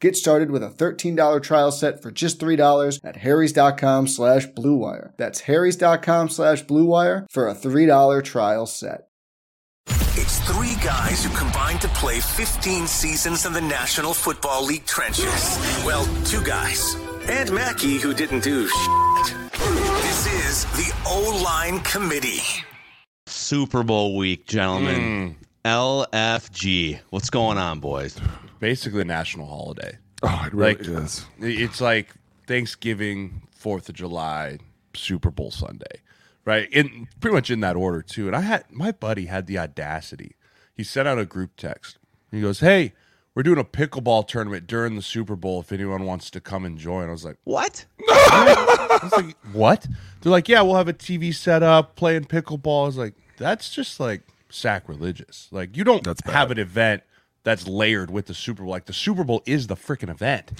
Get started with a $13 trial set for just $3 at harrys.com slash bluewire. That's harrys.com slash bluewire for a $3 trial set. It's three guys who combined to play 15 seasons in the National Football League trenches. Well, two guys. And Mackey, who didn't do shit. This is the O-Line Committee. Super Bowl week, gentlemen. Hmm. LFG. What's going on, boys? Basically a national holiday. Oh, it really Like- is. It's like Thanksgiving, Fourth of July, Super Bowl Sunday, right? In pretty much in that order too. And I had my buddy had the audacity. He sent out a group text. He goes, "Hey, we're doing a pickleball tournament during the Super Bowl. If anyone wants to come and join." I was like, What? I was like, "What?" They're like, "Yeah, we'll have a TV set up, playing pickleball." I was like, "That's just like sacrilegious. Like you don't That's bad. have an event." That's layered with the Super Bowl. Like the Super Bowl is the freaking event,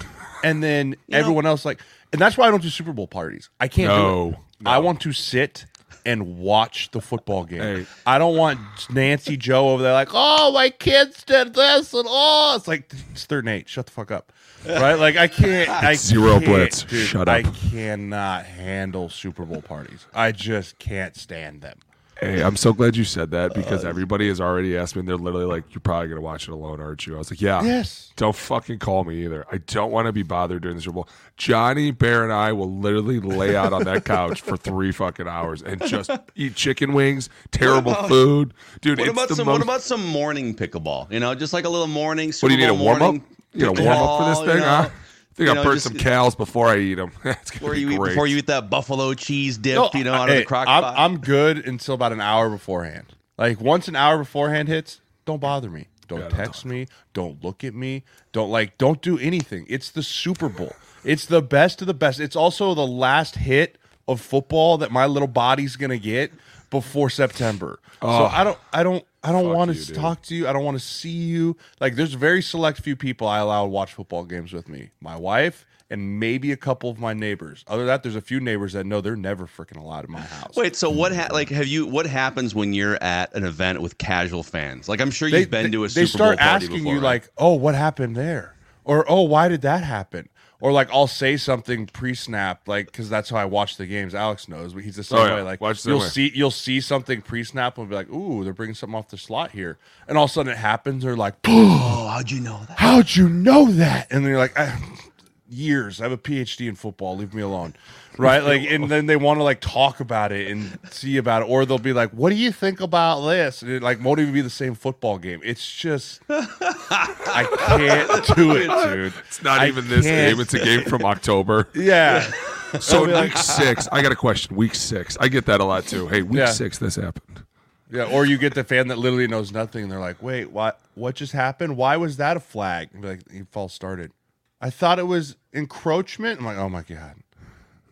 and then everyone else like, and that's why I don't do Super Bowl parties. I can't do No, it. I want to sit and watch the football game. Hey. I don't want Nancy Joe over there like, oh, my kids did this and oh, it's like it's third and eight. Shut the fuck up, right? Like I can't. I Zero can't, blitz. dude. Shut I cannot handle Super Bowl parties. I just can't stand them. Hey, I'm so glad you said that because uh, everybody has already asked me, and they're literally like, "You're probably gonna watch it alone, aren't you?" I was like, "Yeah." Yes. Don't fucking call me either. I don't want to be bothered during the Super Bowl. Johnny Bear and I will literally lay out on that couch for three fucking hours and just eat chicken wings, terrible oh. food, dude. What it's about the some? most- What about some morning pickleball? You know, just like a little morning. What do you need a warm up? You a warm up for this thing, you know? huh? I think You I'll burn just- some cows before I eat them. It's Before be you eat, before you eat that buffalo cheese dip, No, you know, I- out of hey, the crock I'm, pot. I'm good until about an hour beforehand. Like once an hour beforehand hits, don't bother me. Don't Yeah, don't text me. Don't look at me. Don't like. Don't do anything. It's the Super Bowl. It's the best of the best. It's also the last hit of football that my little body's gonna get before September. so I don't. I don't. I don't. Want to dude. talk to you. I don't want to see you. Like there's very select few people I allow to watch football games with me. My wife and maybe a couple of my neighbors. Other than that, there's a few neighbors that know they're never freaking allowed in my house. Wait, so what? Ha- like, have you? What happens when you're at an event with casual fans? Like, I'm sure you've been they- to a they Super Bowl start party asking before, you right? like, "Oh, what happened there?" Or, "Oh, why did that happen?" Or like I'll say something pre-snap, like because that's how I watch the games. Alex knows, but he's the same Oh, yeah. way. Like Watch you'll way. see, you'll see something pre-snap and be like, "Ooh, they're bringing something off the slot here," and all of a sudden it happens. They're like, "Oh, how'd you know that?" "How'd you know that?" And then you're like, "Ah, years. I have a PhD in football. Leave me alone. Right? Like, and then they want to like talk about it and see about it, or they'll be like, "What do you think about this?" And it like won't even be the same football game. It's just I can't do it, dude. It's not I even this can't. game. It's a game from October. Yeah. So week six, I got a question. Week six, I get that a lot too. Hey, week Yeah. six, this happened. Yeah, or you get the fan that literally knows nothing, and they're like, "Wait, what? What just happened? Why was that a flag?" And be like, "He false started." I thought it was encroachment. I'm like, "Oh my god,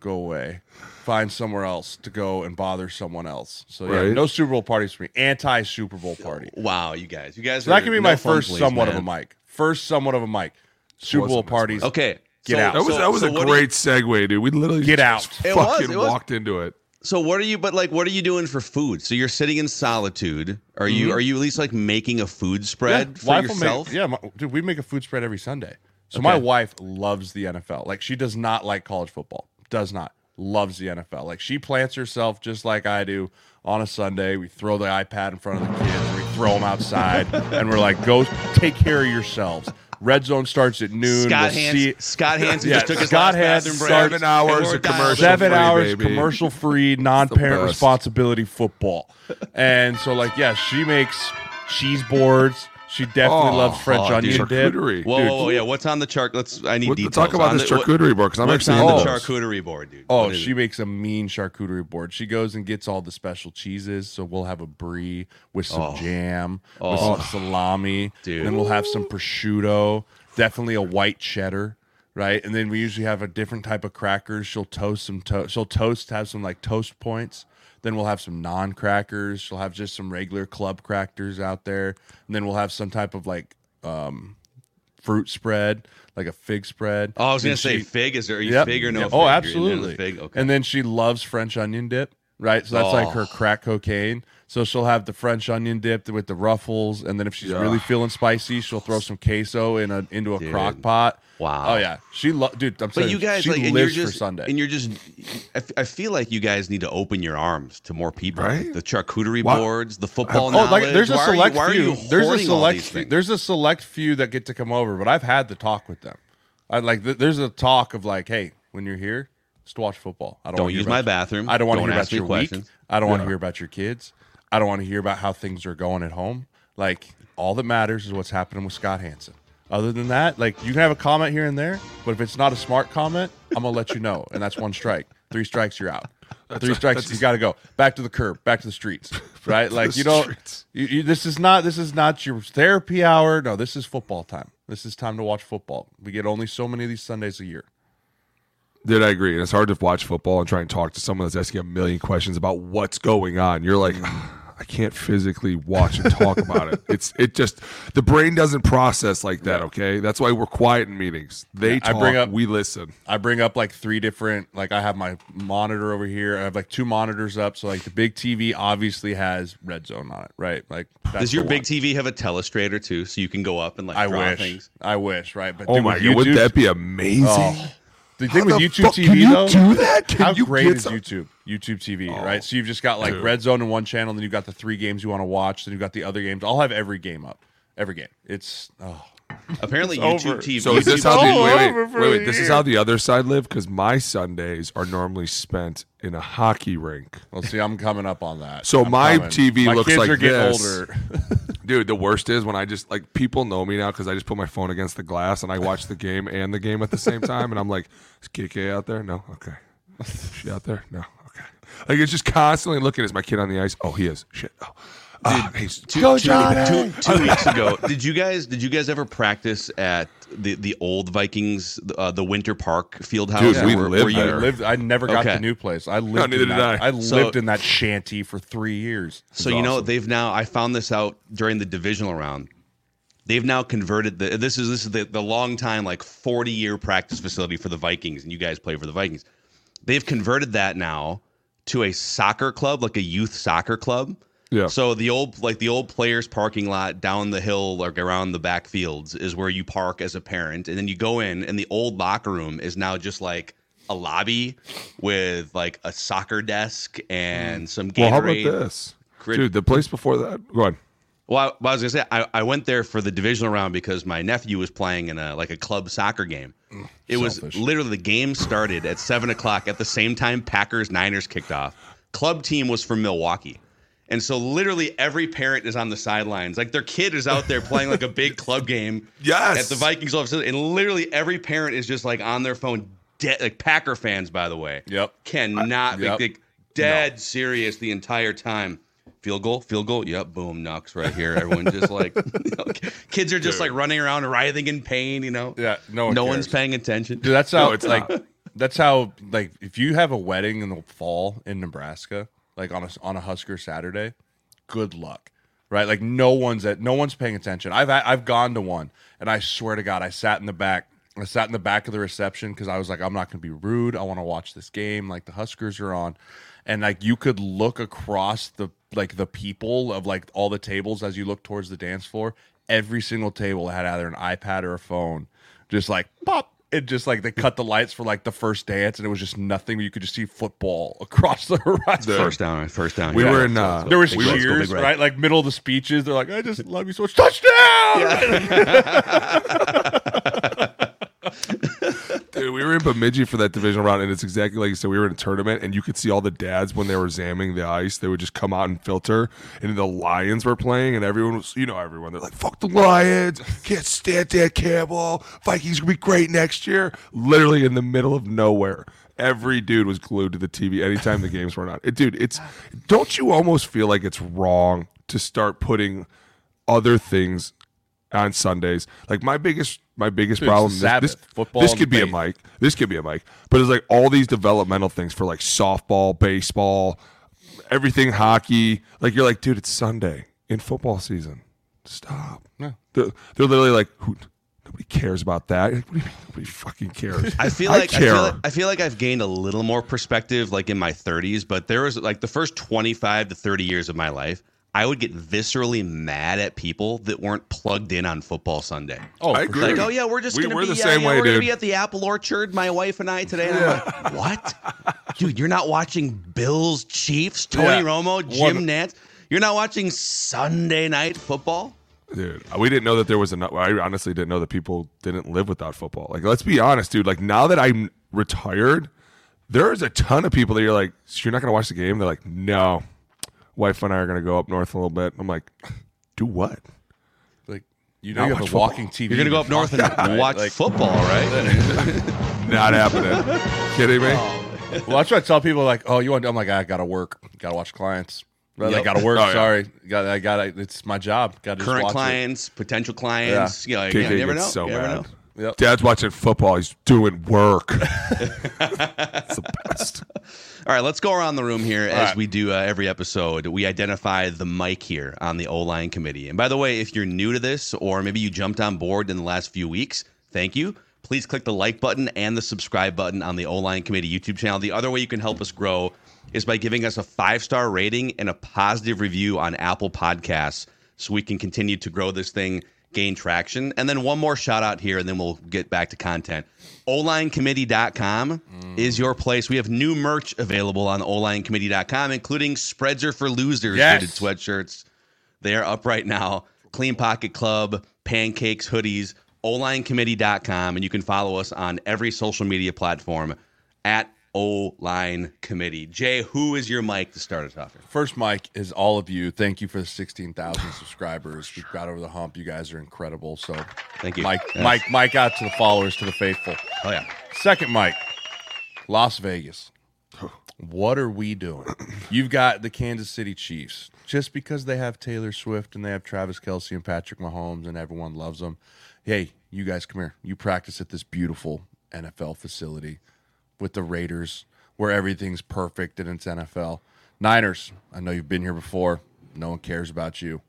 go away, find somewhere else to go and bother someone else." So yeah, Right. no Super Bowl parties for me. Anti Super Bowl party. Wow, you guys, you guys. So that are can be no my first please, somewhat man. of a mic. First somewhat of a mic. Super Bowl parties. one. Okay, Get so- out. That was so- that was so a what do you- great segue, dude. We literally Get just out. It was, fucking it was. walked into it. So what are you? But like, what are you doing for food? So you're sitting in solitude. Are you? Mm-hmm. Are you at least like making a food spread for yourself? Make, yeah, my, dude, we make a food spread every Sunday. So my wife loves the NFL. Like she does not like college football. Does not. Loves the NFL. Like she plants herself just like I do on a Sunday. We throw the iPad in front of the kids. We throw them outside, and we're like, "Go take care of yourselves." Red zone starts at noon. Scott we'll Hans, see Scott Hanson Yeah, just took his Scott last Hanson bathroom break. seven hours of commercial seven free, hours baby. commercial free non-parent responsibility football and so like yeah she makes cheese boards she definitely Oh, loves french oh, onion dude. dip Charcuterie. Whoa, Dude, whoa, whoa, yeah. What's on the chart? Let's. I need What- details. talk about on this the- what- charcuterie board because I'm What's actually on the those. charcuterie board, dude? Oh, she it? makes a mean charcuterie board. She goes and gets all the special cheeses. So we'll have a brie with some Oh. jam, oh. with Oh. some salami. Dude. Then we'll have some prosciutto, definitely a white cheddar, right? And then we usually have a different type of crackers. She'll toast some toast. She'll toast, have some like toast points. Then we'll have some non crackers. She'll have just some regular club crackers out there. And then we'll have some type of like um, fruit spread, like a fig spread. Oh, I was Then gonna say fig. Is there are you Yep. fig or no? Yep. Fig? Oh, absolutely. the Fig. Okay. And then she loves French onion dip, right? So that's like her Oh. crack cocaine. So she'll have the French onion dip with the ruffles, and then if she's Yeah. really feeling spicy, she'll throw some queso in a into a Dude. crock pot. Wow. Oh yeah, she lo- dude. I'm but saying you guys she like, and you're lives just for Sunday. and you're just. I, f- I feel like you guys need to open your arms to more people. Right? The charcuterie Wow. boards, the oh, football Oh, like there's a Why are you- select why are few. There's a select few, things? there's a select few that get to come over, but I've had the talk with them. I like th- there's a talk of like, hey, when you're here, just watch football. I don't, Don't wanna use my your- bathroom. I don't want to hear about your questions. week. I don't want to hear about your kids. I don't want to hear about how things are going at home. Like all that matters is what's happening with Scott Hanson. Other than that, like you can have a comment here and there, but if it's not a smart comment, I'm gonna let you know, and that's one strike. Three strikes, you're out. Three strikes, you got to go back to the curb, back to the streets, right? Like you don't. You, you, this is not. This is not your therapy hour. No, this is football time. This is time to watch football. We get only so many of these Sundays a year. Did I agree? And it's hard to watch football and try and talk to someone that's asking a million questions about what's going on. You're like, mm. I can't physically watch and talk about it. It's it just the brain doesn't process like that. Okay, that's why we're quiet in meetings. They I talk, bring up- we listen. I bring up like three different. Like I have my monitor over here. I have like two monitors up. So like the big TV obviously has red zone on it, right? Like Does your big one. TV have a telestrator too, so you can go up and like I draw wish. things? I wish, right? But Oh dude, my with god, wouldn't that be amazing? Oh. The thing How with the YouTube fuck- TV can you though, do that? Can how you great get is some- YouTube? YouTube TV, Oh, right? So you've just got like dude. Red Zone in one channel, then you've got the three games you want to watch, then you've got the other games. I'll have every game up, every game. It's oh, Apparently, It's YouTube over. TV. So is this how the all wait wait over for wait a wait? This is year. how the other side live because my Sundays are normally spent in a hockey rink. well. See, I'm coming up on that. So I'm my coming. TV my looks kids like are getting this. older. Dude, the worst is when I just like people know me now because I just put my phone against the glass and I watch the game and the game at the same time, and I'm like, "Is KK out there? No, okay. Is she out there? No, okay." Like it's just constantly looking. Is my kid on the ice? Oh, he is. Shit. Oh, Ah, he's two, go two- two- two weeks ago, did you guys did you guys ever practice at the the old Vikings uh, the Winter Park field house? Dude, we where- lived where you- I there. lived. I never got Okay. the new place. I lived. neither in that, I. I So- lived in that shanty for three years. So It's you know they've now. I found this out during the divisional round. They've now converted the. This is this is the the long time like forty year practice facility for the Vikings, and you guys play for the Vikings. They've converted that now to a soccer club, like a youth soccer club. Yeah. So the old like the old players parking lot down the hill like around the back fields is where you park as a parent and then you go in and the old locker room is now just like a lobby with like a soccer desk and hmm. some Gatorade. Well, how about this, Grid- dude? The place before that. Go on. Well, I, I was gonna say I, I went there for the divisional round because my nephew was playing in a like a club soccer game. Mm, it was literally the game started at seven o'clock at the same time Packers Niners kicked off. Club team was from Milwaukee. And so literally every parent is on the sidelines. Like their kid is out there playing like a big club game Yes. at the Vikings office. And literally every parent is just like on their phone. Dead, like Packer fans, by the way. Yep. Cannot be Yep. like, dead serious the entire time. Field goal, field goal. Yep, boom, Nux right here. Everyone just like, you know, kids are just like running around writhing in pain. You know, Yeah, no one no cares. one's paying attention. Dude, that's how No, it's like. That's how like if you have a wedding in the fall in Nebraska, like on a on a Husker Saturday, good luck, right? Like no one's at no one's paying attention. I've I've gone to one, and I swear to God, I sat in the back. I sat in the back of the reception because I was like, I'm not going to be rude. I want to watch this game. Like the Huskers are on, and like you could look across the like the people of like all the tables as you look towards the dance floor. Every single table had either an iPad or a phone, just like pop. It just like they cut the lights for like the first dance, and it was just nothing. You could just see football across the horizon. First down, first down. We Yeah. were in. Uh, There was Big Reds, go cheers, Big right? Like middle of the speeches. They're like, "I just love you so much." Touchdown! Dude, we were in Bemidji for that divisional round, and it's exactly like you said. We were in a tournament, and you could see all the dads when they were zamming the ice. They would just come out and filter, and the Lions were playing, and everyone was, you know, everyone. They're like, "Fuck the Lions! Can't stand Dan Campbell. Vikings gonna be great next year." Literally in the middle of nowhere, every dude was glued to the TV anytime the games were on. It, dude, it's don't you almost feel like it's wrong to start putting other things on Sundays? Like my biggest, my biggest Dude, problem. the This, Sabbath. this, Football this could be a mic. This could be a mic. But it's like all these developmental things for like softball, baseball, everything, hockey. Like you're like, dude, it's Sunday in football season. Stop. Yeah. They're, they're literally like, who? Nobody cares about that. Like, what do you mean? Nobody fucking cares. I feel like I, care. feel like I feel like I've gained a little more perspective like in my 30s, but there was like the first 25 to 30 years of my life, I would get viscerally mad at people that weren't plugged in on football Sunday. Oh, I agree. Like, oh yeah, we're just We- gonna be the yeah, same yeah, way, we're gonna be at the apple orchard, my wife and I today. And I'm like, what? Dude, you're not watching Bills, Chiefs, Tony Yeah. Romo, Jim One- Nantz. You're not watching Sunday night football? Dude, uh, we didn't know that there was enough. I honestly didn't know that people didn't live without football. Like, let's be honest, dude. Like, now that I'm retired, there's a ton of people that you're like, so you're not going to watch the game? They're like, no. Wife and I are going to go up north a little bit. I'm like, do what? Like you know, you have a walking. TV. You're gonna go up north and Right? watch Like, football, right? Not happening. Kidding me? Oh. Well, that's what I tell people. Like, oh, you want? To? I'm like, I gotta work. Gotta watch clients. Right? I gotta work. Oh, yeah. Sorry, got I got It's my job. Got to Current watch clients, potential clients. You know, KK you never know. so You never mad. know. Yep. Dad's watching football. He's doing work. it's the best. All right, let's go around the room here as right. we do uh, every episode. We identify the mic here on the O line committee. And by the way, if you're new to this or maybe you jumped on board in the last few weeks, thank you. Please click the like button and the subscribe button on the O line committee YouTube channel. The other way you can help us grow is by giving us a five star rating and a positive review on Apple Podcasts so we can continue to grow this thing, gain traction. And then one more shout out here, and then we'll get back to content. OLineCommittee.com mm. is your place. We have new merch available on OLineCommittee.com, including Spreads are for Losers Yes. fitted sweatshirts. They are up right now. Clean Pocket Club, pancakes, hoodies, OLineCommittee.com, and you can follow us on every social media platform at O Line Committee. Jay, who is your mic to start us off here? First, Mike is all of you. Thank you for the 16,000 subscribers. We've got over the hump. You guys are incredible. So, Thank you. Mike, Yes. Mike, Mike, out to the followers, to the faithful. Oh, yeah. Second, Mike, Las Vegas. What are we doing? You've got the Kansas City Chiefs. Just because they have Taylor Swift and they have Travis Kelce and Patrick Mahomes and everyone loves them. Hey, you guys come here. You practice at this beautiful NFL facility with the Raiders where everything's perfect and it's NFL. Niners, I know you've been here before. No one cares about you.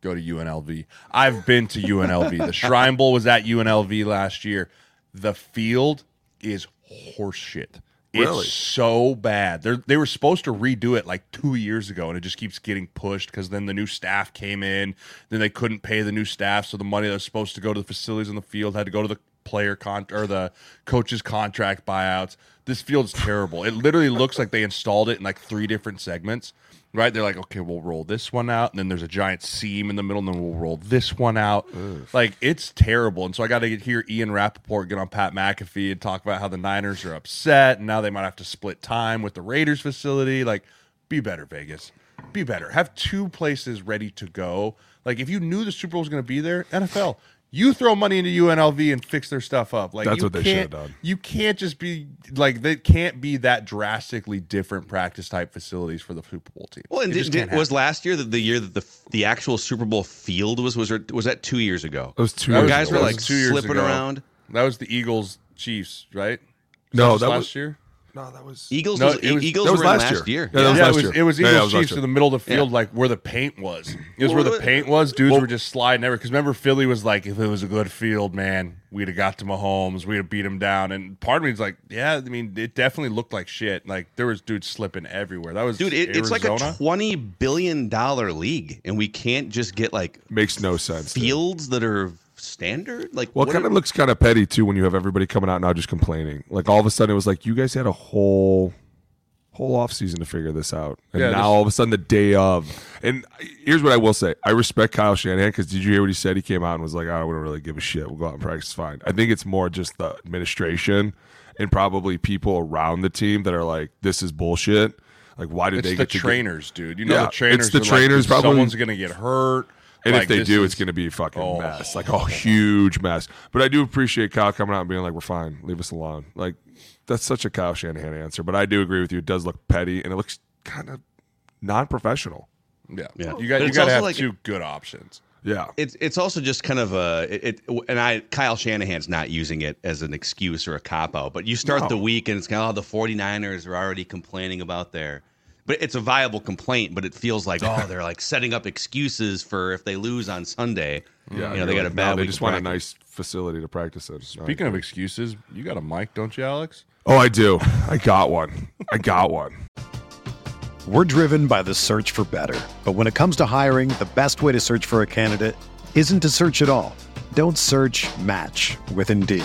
Go to UNLV. I've been to UNLV. The Shrine Bowl was at UNLV last year. The field is horseshit. Really? It's so bad. They they were supposed to redo it like two years ago, and it just keeps getting pushed because then the new staff came in. Then they couldn't pay the new staff, so the money that was supposed to go to the facilities on the field had to go to the player con or the coach's contract buyouts. This field's terrible. It literally looks like they installed it in like three different segments. right? They're like, okay, we'll roll this one out, and then there's a giant seam in the middle, and then we'll roll this one out. Like it's terrible. And so I got to hear Ian Rapoport get on Pat McAfee and talk about how the Niners are upset, and now they might have to split time with the Raiders facility. Like, be better, Vegas. Be better. Have two places ready to go. Like if you knew the Super Bowl was going to be there, NFL. You throw money into UNLV and fix their stuff up. Like That's you what they can't- should've done. You can't just be like they can't be that drastically different practice type facilities for the Super Bowl team. Well, and It did, did- was last year the, the year that the the actual Super Bowl field was was was that two years ago? It was two years was- guys ago. were like two years slipping ago. around. That was the Eagles Chiefs, right? No, Was that last was- year. No, that was Eagles No, was, it was- Eagles that was were in last last year. year. Yeah, that was yeah, last it was year. it was Yeah, yeah, Eagles was Chiefs year. in the middle of the field, Yeah. like where the paint was. It was where the paint was. Dudes well- were just sliding everywhere. Because remember, Philly was like, if it was a good field, man, we'd have got to Mahomes, we'd have beat him down. And part of me is like, yeah, I mean, it definitely looked like shit. Like there was dudes slipping everywhere. That was Dude, it, it's like a twenty billion dollar league, and we can't just get like makes no sense. dude. fields that are standard. Like, Well, it what kind of looks kind of petty too when you have everybody coming out now just complaining. Like all of a sudden, it was like you guys had a whole whole off season to figure this out, and Yeah, now this- all of a sudden the day of. And here's what I will say: I respect Kyle Shanahan because did you hear what he said? He came out and was like, ah, "I don't really give a shit. We'll go out and practice. It's fine." I think it's more just the administration and probably people around the team that are like, "This is bullshit." Like, why did It's they the get to get- trainers, dude. You know Yeah, the trainers. it's the are like, trainers dude, probably- Someone's gonna get hurt. And Like, if they do, is- it's going to be a fucking Oh. mess, like a huge mess. But I do appreciate Kyle coming out and being like, "We're fine, leave us alone." Like that's such a Kyle Shanahan answer. But I do agree with you; it does look petty and it looks kind of non-professional. Yeah, Yeah. You got But you it's got to have like- two good options. Yeah, It's it's also just kind of a it, it and I Kyle Shanahan's not using it as an excuse or a cop out, but you start No. the week and it's kind of oh, the 49ers are already complaining about their but it's a viable complaint, but it feels like oh they're like setting up excuses for if they lose on Sunday. yeah. you know they you're got a bad no, They just of want a nice facility to practice in. Speaking of excuses, you got a mic, don't you, Alex? oh, I do. I got one. I got one. We're driven by the search for better. But when it comes to hiring, the best way to search for a candidate isn't to search at all. Don't search match with Indeed.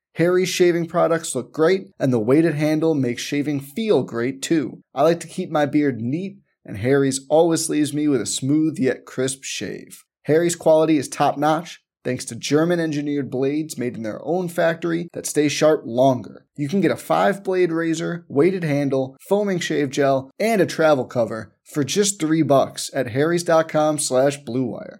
Harry's shaving products look great, and the weighted handle makes shaving feel great too. I like to keep my beard neat, and Harry's always leaves me with a smooth yet crisp shave. Harry's quality is top notch, thanks to German engineered blades made in their own factory that stay sharp longer. You can get a five blade razor, weighted handle, foaming shave gel, and a travel cover for just three bucks at harrys.com slash bluewire.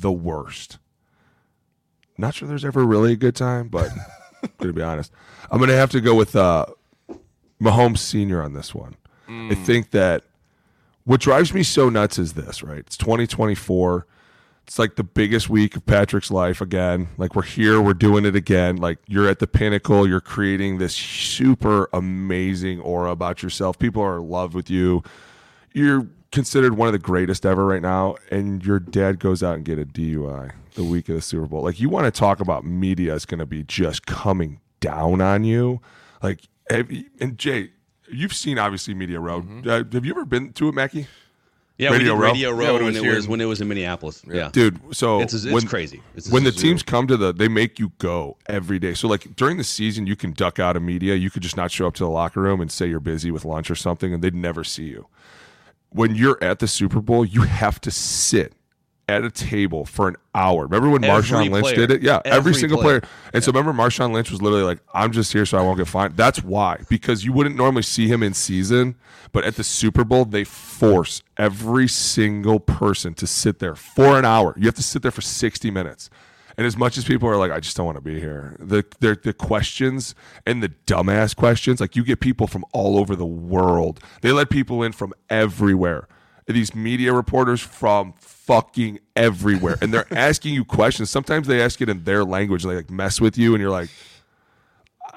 The worst. Not sure there's ever really a good time, but I'm gonna be honest, I'm going to have to go with uh, Mahomes Senior on this one. I think that what drives me so nuts is this, right? It's 2024. It's like the biggest week of Patrick's life again. Like we're here, we're doing it again. Like you're at the pinnacle, you're creating this super amazing aura about yourself. People are in love with you. You're considered one of the greatest ever right now, and your dad goes out and get a DUI the week of the Super Bowl. Like you want to talk about media is going to be just coming down on you. Like have you- and Jay, you've seen obviously Media Row. Uh, have you ever been to it, Mackey? Yeah, Radio we did Row? Radio Row Yeah, when it when, was it here was in- when it was in Minneapolis. Yeah, dude. So It's- it's when, crazy. It's- when the it's teams come to the, they make you go every day. So like during the season, you can duck out of media. You could just not show up to the locker room and say you're busy with lunch or something, and they'd never see you. When you're at the Super Bowl, you have to sit at a table for an hour. Remember when Every Marshawn Lynch player. did it? Yeah, every, Every single player. player. And so remember, Marshawn Lynch was literally like, "I'm just here so I won't get fined." That's why, because you wouldn't normally see him in season, but at the Super Bowl, they force every single person to sit there for an hour. You have to sit there for 60 minutes. And as much as people are like, I just don't want to be here, the the, the questions and the dumbass questions, like you get people from all over the world. They let people in from everywhere. These media reporters from fucking everywhere, and they're asking you questions. Sometimes they ask it in their language, and they like mess with you, and you're like,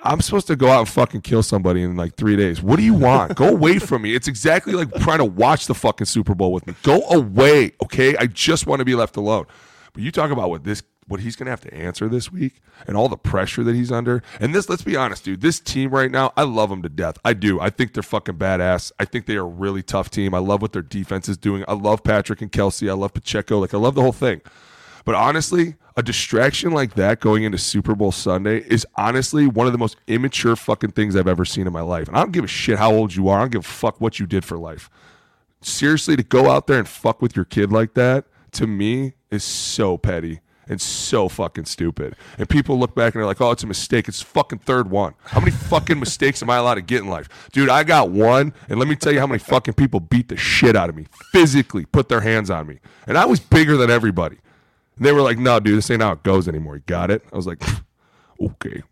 I'm supposed to go out and fucking kill somebody in like three days. What do you want? Go away from me. It's exactly like trying to watch the fucking Super Bowl with me. Go away, okay? I just want to be left alone. But you talk about what this what he's gonna have to answer this week and all the pressure that he's under. And this, let's be honest, dude, this team right now, I love them to death. I do. I think they're fucking badass. I think they are a really tough team. I love what their defense is doing. I love Patrick and Kelce. I love Pacheco. Like I love the whole thing. But honestly, a distraction like that going into Super Bowl Sunday is honestly one of the most immature fucking things I've ever seen in my life. And I don't give a shit how old you are. I don't give a fuck what you did for life. Seriously, to go out there and fuck with your kid like that, to me, is so petty and so fucking stupid. And people look back and they're like, oh, it's a mistake. It's fucking third one. How many fucking mistakes am I allowed to get in life? Dude, I got one. And let me tell you how many fucking people beat the shit out of me, physically put their hands on me. And I was bigger than everybody. And they were like, no, dude, this ain't how it goes anymore. You got it? I was like, okay.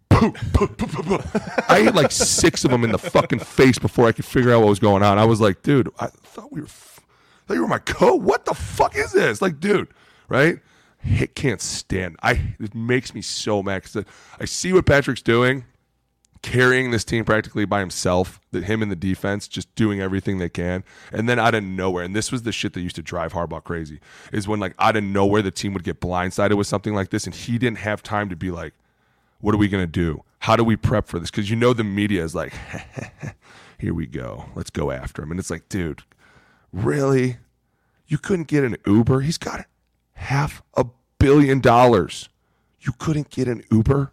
I hit like six of them in the fucking face before I could figure out what was going on. I was like, dude, I thought we were, f- thought you were my co. What the fuck is this? Like, dude, right? I can't stand. I it makes me so mad because I see what Patrick's doing, carrying this team practically by himself. That him and the defense just doing everything they can, and then out of nowhere, and this was the shit that used to drive Harbaugh crazy, is when like out of nowhere the team would get blindsided with something like this, and he didn't have time to be like, what are we to do? How do we prep for this? Because you know the media is like, here we go. Let's go after him. And it's like, dude, really? You couldn't get an Uber? He's got half a billion dollars. You couldn't get an Uber?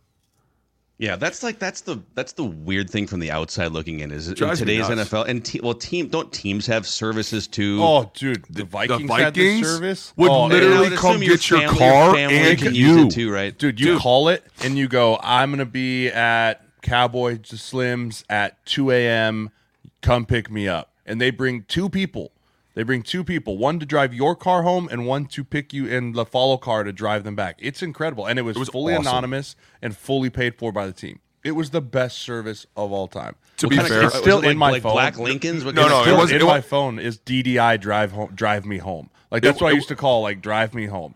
Yeah, that's like that's the that's the weird thing from the outside looking in is in today's. NFL and te- well team don't teams have services too? Oh, dude, the Vikings, had this Vikings service. would oh, literally would come assume your get your car family and can you. use it too, right? Dude, you call it and you go, I'm going to be at Cowboy Slims at 2 a.m. Come pick me up. And they bring two people. They bring two people, one to drive your car home and one to pick you in the follow car to drive them back. It's incredible. And it was, it was fully awesome. anonymous and fully paid for by the team. It was the best service of all time. To What be kind of fair, It's still it like, in my like phone. Black Lincolns. What No, no, it wasn't- in my phone is DDI drive home, drive me home. Like that's It- what I used to call like drive me home.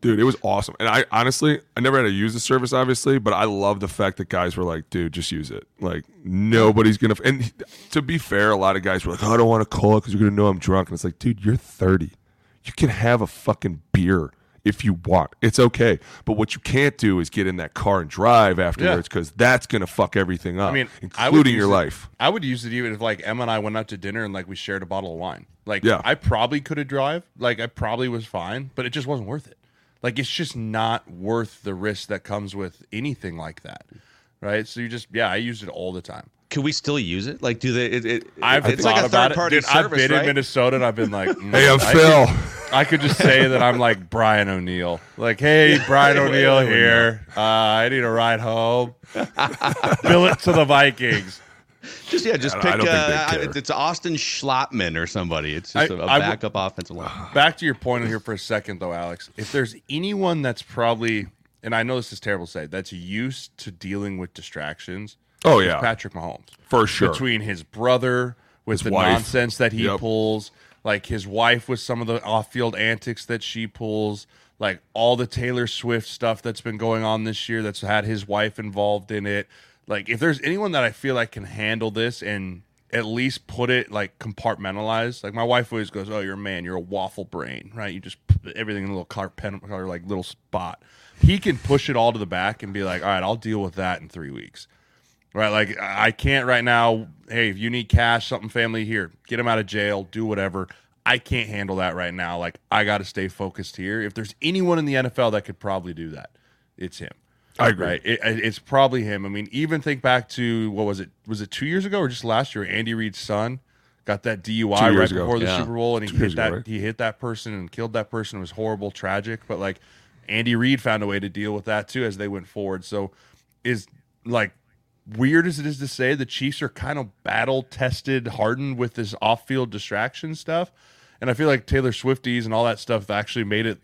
Dude, it was awesome. And I honestly, I never had to use the service, obviously, but I love the fact that guys were like, dude, just use it. Like nobody's gonna. And to be fair, a lot of guys were like, oh, I don't want to call it because you're gonna know I'm drunk. And it's like, dude, you're 30. You can have a fucking beer if you want. It's okay. But what you can't do is get in that car and drive afterwards because that's gonna fuck everything up. I mean, I including use your it- life. I would use it even if like Emma and I went out to dinner and like we shared a bottle of wine. Like, Yeah. I probably could have drive. Like, I probably was fine, but it just wasn't worth it. Like, it's just not worth the risk that comes with anything like that, right? So you just, yeah, I use it all the time. Can we still use it? Like, do they? It, it, I've it's thought like a about third party it. Dude, I've been right? in Minnesota and I've been like, mm, Hey, I'm I Phil. Can, I could just say that I'm like Brian O'Neill. Like, hey, Brian O'Neill here. Uh, I need a ride home. Bill it to the Vikings. Just yeah, just I pick. don't think they uh, care. it's, it's Austin Schlottmann or somebody. It's just I- a a I w- backup offensive line. Back to your point here for a second, though, Alex. If there's anyone that's probably, and I know this is terrible to say, that's used to dealing with distractions, Oh yeah, Patrick Mahomes. for sure. Between his brother with His the wife. nonsense that he Yep. pulls, like his wife with some of the off-field antics that she pulls, like all the Taylor Swift stuff that's been going on this year that's had his wife involved in it. Like if there's anyone that I feel like can handle this and at least put it like compartmentalized. Like my wife always goes, "Oh, you're a man. You're a waffle brain, right? You just put everything in a little color pen or like little spot." He can push it all to the back and be like, "All right, I'll deal with that in three weeks." Right? Like I can't right now. Hey, if you need cash, something family here, get him out of jail, do whatever. I can't handle that right now. Like I got to stay focused here. If there's anyone in the NFL that could probably do that, it's him. I agree. Right? It, it- it's probably him. I mean, even think back to what was it? Was it two years ago or just last year? Andy Reid's son got that DUI right ago. before the Yeah. Super Bowl, and he Two hit that ago, right? he hit that person and killed that person. It was horrible, tragic. But like Andy Reid found a way to deal with that too as they went forward. So is like weird as it is to say, the Chiefs are kind of battle tested, hardened with this off field distraction stuff. And I feel like Taylor Swifties and all that stuff actually made it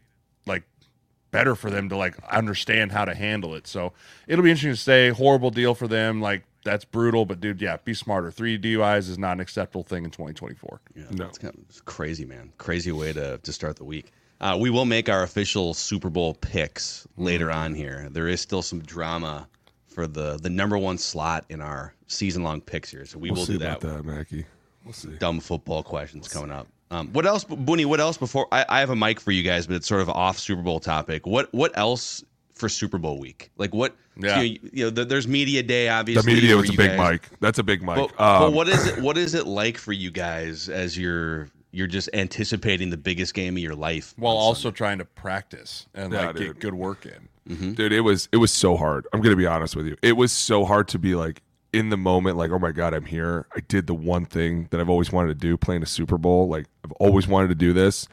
better for them to like understand how to handle it. So it'll be interesting to say. Horrible deal for them. Like that's brutal, but dude, yeah, be smarter. Three DUIs is not an acceptable thing in 2024. No. It's, kind of, it's crazy, man. Crazy way to, to start the week. Uh, we will make our official Super Bowl picks later on here. There is still some drama for the the number one slot in our season long picks here, so we We'll will see do that. about that, Mackey. We'll see. Dumb football questions coming up. Um, what else, Booney? What else before I, I have a mic for you guys, but it's sort of off Super Bowl topic. What what else for Super Bowl week? Like what? Yeah. You, know, you know, there- there's media day, Obviously, The obviously. media for was a big guys. mic. That's a big mic. But, Um, but what is it? What is it like for you guys as you're you're just anticipating the biggest game of your life? While on also trying to practice and Yeah, like dude. get good work in. dude it was it was so hard i'm gonna be honest with you it was so hard to be like in the moment like oh my god i'm here. I did the one thing that i've always wanted to do playing a super bowl. Like i've always wanted to do this.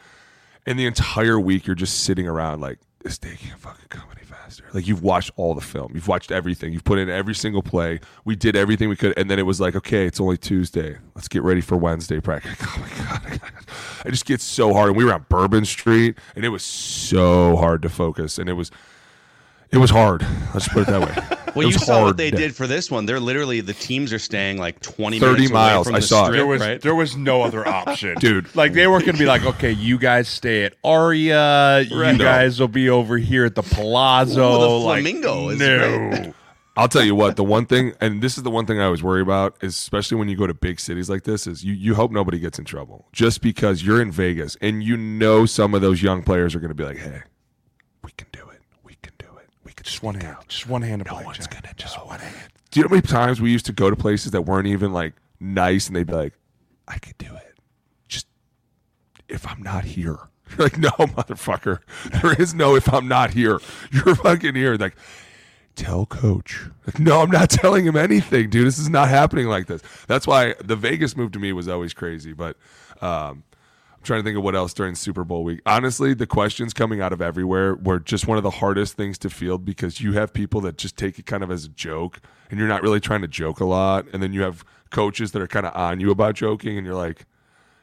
And the entire week you're just sitting around like this day can't fucking come any faster. Like you've watched all the film. You've watched everything. You've put in every single play. We did everything we could. And then it was like okay it's only tuesday. Let's get ready for wednesday practice. Oh my god i just get so hard. And we were on bourbon street and it was so hard to focus. And it was it was hard. Let's put it that way. Well, you was saw what they did for this one. They're literally the teams are staying like 20 30 minutes away miles. From I the saw it. strip, There was right? there was no other option, Dude. Like they weren't going to be like, okay, you guys stay at Aria, you Right. guys will be over here at the Palazzo. Ooh, the like, Flamingo is no. I'll tell you what. The one thing, and this is the one thing I always worry about, is especially when you go to big cities like this, is you you hope nobody gets in trouble just because you're in Vegas and you know some of those young players are going to be like, hey, we can do it. We can do it. We can Just one hand, just one hand. No one's gonna just one hand. Do you know how many times we used to go to places that weren't even like nice, and they'd be like, "I could do it, just if I'm not here." You're like, "No, motherfucker, there is no if I'm not here. You're fucking here." Like, tell coach. Like, no, I'm not telling him anything, dude. This is not happening like this. That's why the Vegas move to me was always crazy, but. um I'm trying to think of what else during Super Bowl week. Honestly, the questions coming out of everywhere were just one of the hardest things to field because you have people that just take it kind of as a joke and you're not really trying to joke a lot. And then you have coaches that are kind of on you about joking and you're like,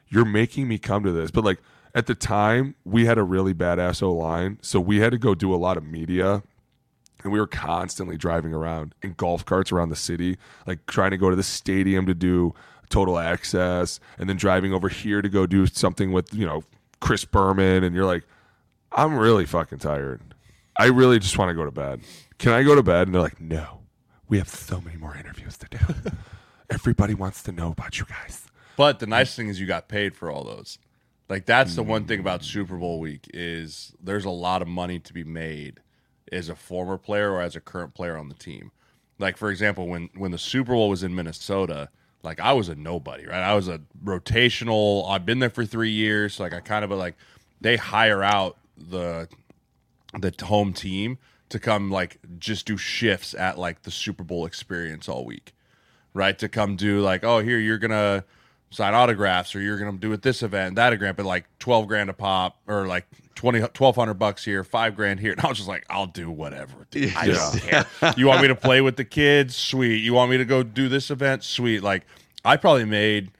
you're making me come to this. But like at the time, we had a really badass O line. So we had to go do a lot of media and we were constantly driving around in golf carts around the city, like trying to go to the stadium to do total access, and then driving over here to go do something with you know Chris Berman, and you're like, I'm really fucking tired. I really just want to go to bed. Can I go to bed? And they're like, No, we have so many more interviews to do. Everybody wants to know about you guys. But the nice thing is you got paid for all those. Like that's the one thing about Super Bowl week is there's a lot of money to be made as a former player or as a current player on the team. Like for example, when when the Super Bowl was in Minnesota, like I was a nobody, right? I was a rotational. I've been there for three years. So like I kind of like they hire out the the home team to come like just do shifts at like the Super Bowl experience all week right? To come do like, oh, here you're gonna sign autographs, or you're gonna do it this event, that event, but like twelve grand a pop, or like 20, 1200 bucks here, five grand here. And I was just like, I'll do whatever. dude. I don't care. You want me to play with the kids? Sweet. You want me to go do this event? Sweet. Like I probably made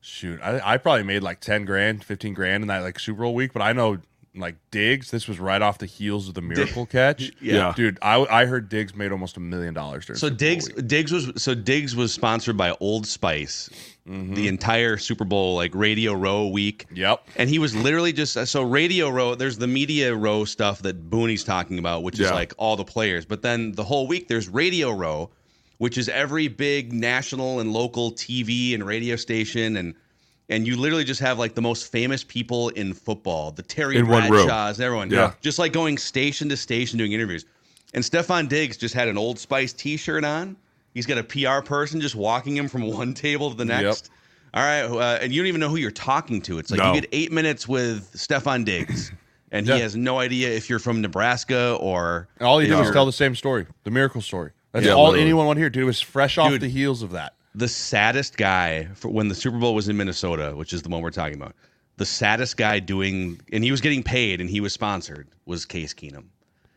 shoot, I, I probably made like ten grand, fifteen grand in that like Super Bowl week. But I know like Diggs, this was right off the heels of the miracle catch. Yeah. dude, I I heard Diggs made almost a million dollars during. So Super Bowl Diggs week. Diggs was so Diggs was sponsored by Old Spice Mm-hmm. the entire Super Bowl like Radio Row week. Yep. And he was literally just so Radio Row. There's the Media Row stuff that Booney's talking about, which is like all the players. But then the whole week there's Radio Row, which is every big national and local TV and radio station and. And you literally just have like the most famous people in football, the Terry In one room. Bradshaws, everyone, Yeah. just like going station to station doing interviews. And Stefon Diggs just had an Old Spice T-shirt on. He's got a PR person just walking him from one table to the next. All right, uh, and you don't even know who you're talking to. It's like No. you get eight minutes with Stefon Diggs, and Yeah. he has no idea if you're from Nebraska or. And all he did if was tell the same story, the miracle story. That's Yeah, all literally. anyone wanted to hear. Dude, it was fresh off the heels of that. The saddest guy for when the Super Bowl was in Minnesota, which is the one we're talking about. The saddest guy doing, and he was getting paid, and he was sponsored, was Case Keenum.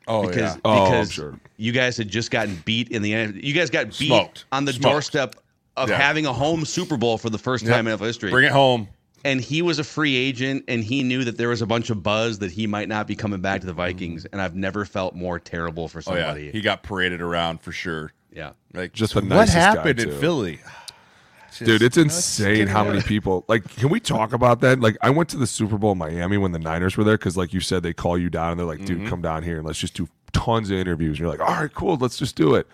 Oh because yeah. Oh, because sure. you guys had just gotten beat in the end. You guys got beat Smoked. on the Smoked. doorstep of Yeah. having a home Super Bowl for the first time in NFL history. Bring it home. and he was a free agent, and he knew that there was a bunch of buzz that he might not be coming back to the mm-hmm. Vikings. And I've never felt more terrible for Oh yeah. somebody. He got paraded around for sure. Yeah. Like Just the what nicest guy, happened in too. Philly? Dude, it's you it's insane how many people like. Can we talk about that? Like, I went to the Super Bowl in Miami when the Niners were there because, like you said, they call you down and they're like, Mm-hmm. "Dude, come down here and let's just do tons of interviews." And you're like, "All right, cool, let's just do it."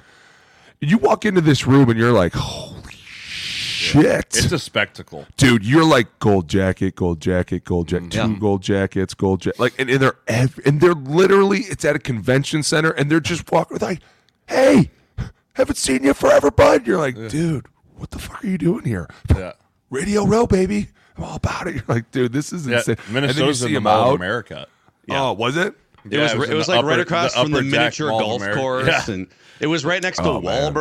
And you walk into this room and you're like, "Holy shit!" It's a spectacle. dude, you're like gold jacket, gold jacket, gold jacket, two Yeah. gold jackets, gold jacket. Like, and, and they're ev- and they're literally it's at a convention center, and they're just walking like, "Hey, haven't seen you forever, bud." You're like, dude, what the fuck are you doing here? Yeah. Radio Row, baby, I'm all about it. You're like, dude, this is Yeah, insane. And then you Minnesota's in the him Mall of out. America. Oh, was it? It was, it was it was like upper- right across the from the miniature golf America. course, Yeah. and it was right next to Oh, man.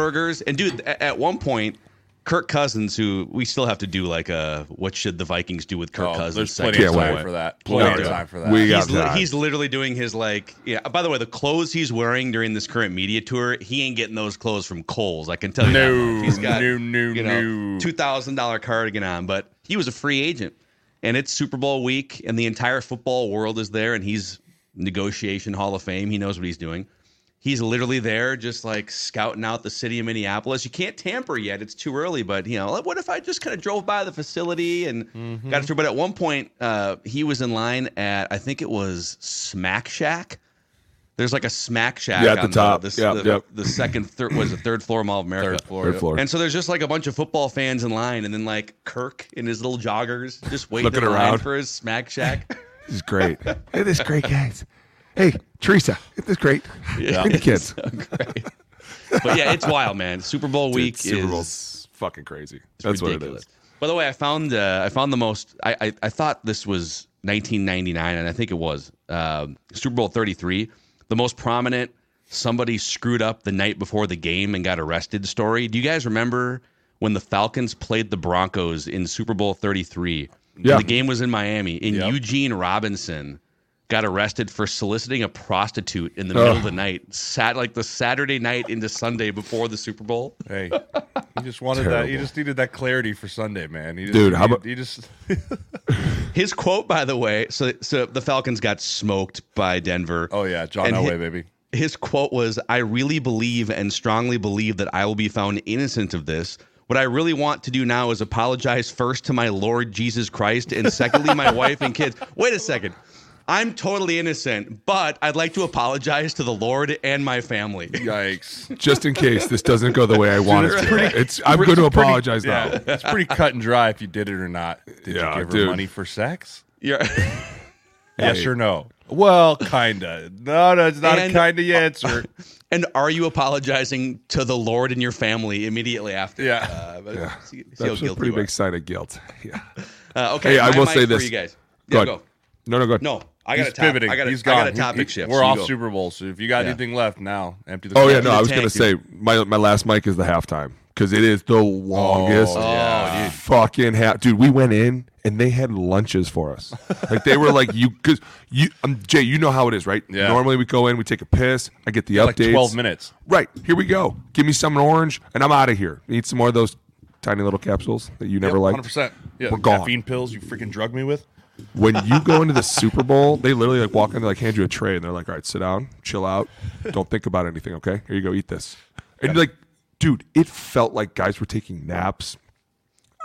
And dude, a- at one point, Kirk Cousins, who we still have to do like a what should the Vikings do with Kirk Oh, Cousins? there's plenty of time wait. for that. Plenty of time for that. We got He's, li- time. he's literally doing his like yeah. By the way, the clothes he's wearing during this current media tour, he ain't getting those clothes from Kohl's. I can tell you. No, much. he's got no, no, you know no. two thousand dollar cardigan on, but he was a free agent, and it's Super Bowl week, and the entire football world is there, and he's negotiation Hall of Fame. He knows what he's doing. He's literally there, just like scouting out the city of Minneapolis. You can't tamper yet; it's too early. But you know, what if I just kind of drove by the facility and Mm-hmm. got it through? But at one point, uh, he was in line at I think it was Smack Shack. There's like a Smack Shack Yeah, at the top. The, Yep, the, yep. the second, third was the third floor Mall of America. Third floor. Third floor. And so there's just like a bunch of football fans in line, and then like Kirk in his little joggers, just waiting Looking in line around. for his Smack Shack. This is great. hey, this great, guys. Hey, Teresa, isn't this great? Yeah. Bring the kids. So great. But yeah, it's wild, man. Super Bowl Dude, week Super is Bowl's fucking crazy. it's That's ridiculous. what it is. By the way, I found uh, I found the most. I, I I thought this was 1999, and I think it was um, Super Bowl 33. The most prominent somebody screwed up the night before the game and got arrested story. Do you guys remember when the Falcons played the Broncos in Super Bowl 33? Yeah. The game was in Miami, and Yep. Eugene Robinson got arrested for soliciting a prostitute in the middle of the night. Sat like the Saturday night into Sunday before the Super Bowl. Hey, he just wanted that. He just needed that clarity for Sunday, man. He just, Dude, how about- he just His quote, by the way, so so the Falcons got smoked by Denver. Oh yeah, John And Elway, hi- baby. His quote was, "I really believe and strongly believe that I will be found innocent of this." What I really want to do now is apologize first to my Lord Jesus Christ and secondly my wife and kids. Wait a second. I'm totally innocent, but I'd like to apologize to the Lord and my family. Yikes. Just in case this doesn't go the way I want it to. pretty- It's, I'm going to apologize Yeah, now. it's pretty cut and dry if you did it or not. Did Yeah, you give her dude. money for sex? You're- Yes or no? Well, kinda. No, no, it's not And- a kinda answer. and are you apologizing to the Lord and your family immediately after? Yeah. Uh, but see, see how That's a pretty big sign of guilt. Yeah. Uh, okay, Hey, I will mic say for this. you guys. Go Yeah, ahead. go. No, no, go ahead. No, I got He's a top, pivoting. I got a, He's I got a topic He- shift. We're so off go. Super Bowl, so if you got Yeah. anything left now, empty the. Oh yeah, no, I was going to tank, say my my last mic is the halftime because it is the longest Oh, yeah. fucking half. Dude, we went in and they had lunches for us. like they were like you because you um, Jay, you know how it is, right? Yeah. Normally we go in, we take a piss, I get the like updates. 12 minutes. Right here we go. Give me some orange, and I'm out of here. Eat some more of those tiny little capsules that you never Yep, liked. 100%. Yeah, We're gone. caffeine pills you freaking drug me with. When you go into the Super Bowl, they literally like walk in, they like hand you a tray, and they're like, "All right, sit down, chill out, don't think about anything. Okay, here you go, eat this." And you're like, dude, it felt like guys were taking naps.